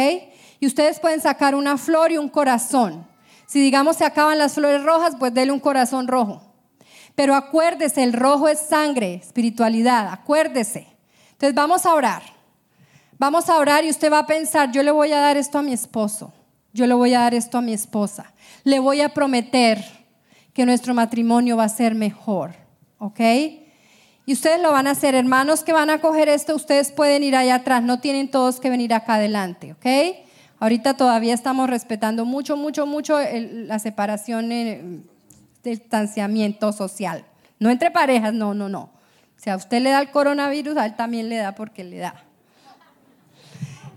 Y ustedes pueden sacar una flor y un corazón. Si digamos se acaban las flores rojas, pues denle un corazón rojo. Pero acuérdese, el rojo es sangre, espiritualidad, acuérdese. Entonces vamos a orar. Vamos a orar y usted va a pensar, yo le voy a dar esto a mi esposo, yo le voy a dar esto a mi esposa, le voy a prometer que nuestro matrimonio va a ser mejor, ¿ok? Y ustedes lo van a hacer, hermanos que van a coger esto, ustedes pueden ir allá atrás, no tienen todos que venir acá adelante, ¿ok? Ahorita todavía estamos respetando mucho, mucho, mucho la separación, el distanciamiento social. No entre parejas, no, no, no. Si a usted le da el coronavirus, a él también le da porque le da.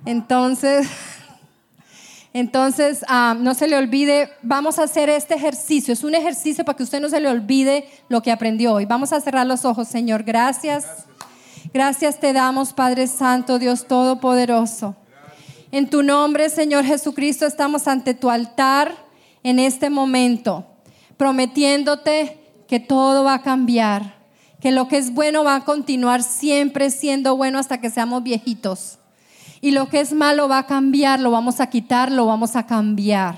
Entonces, entonces, ah, no se le olvide, vamos a hacer este ejercicio. Es un ejercicio para que usted no se le olvide lo que aprendió hoy. Vamos a cerrar los ojos, Señor. Gracias. Gracias te damos, Padre Santo, Dios Todopoderoso. En tu nombre, Señor Jesucristo, estamos ante tu altar en este momento, prometiéndote que todo va a cambiar, que lo que es bueno va a continuar siempre siendo bueno hasta que seamos viejitos. Y lo que es malo va a cambiar, lo vamos a quitar, lo vamos a cambiar.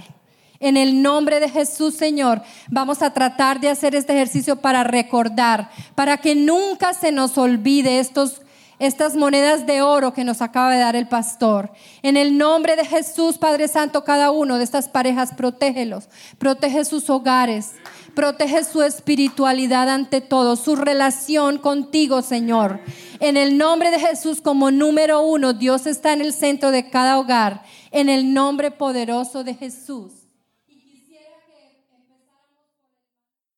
En el nombre de Jesús, Señor, vamos a tratar de hacer este ejercicio para recordar, para que nunca se nos olvide estos estas monedas de oro que nos acaba de dar el pastor. En el nombre de Jesús, Padre Santo, cada uno de estas parejas, protégelos, protege sus hogares, protege su espiritualidad ante todo, su relación contigo, Señor. En el nombre de Jesús, como número uno, Dios está en el centro de cada hogar. En el nombre poderoso de Jesús.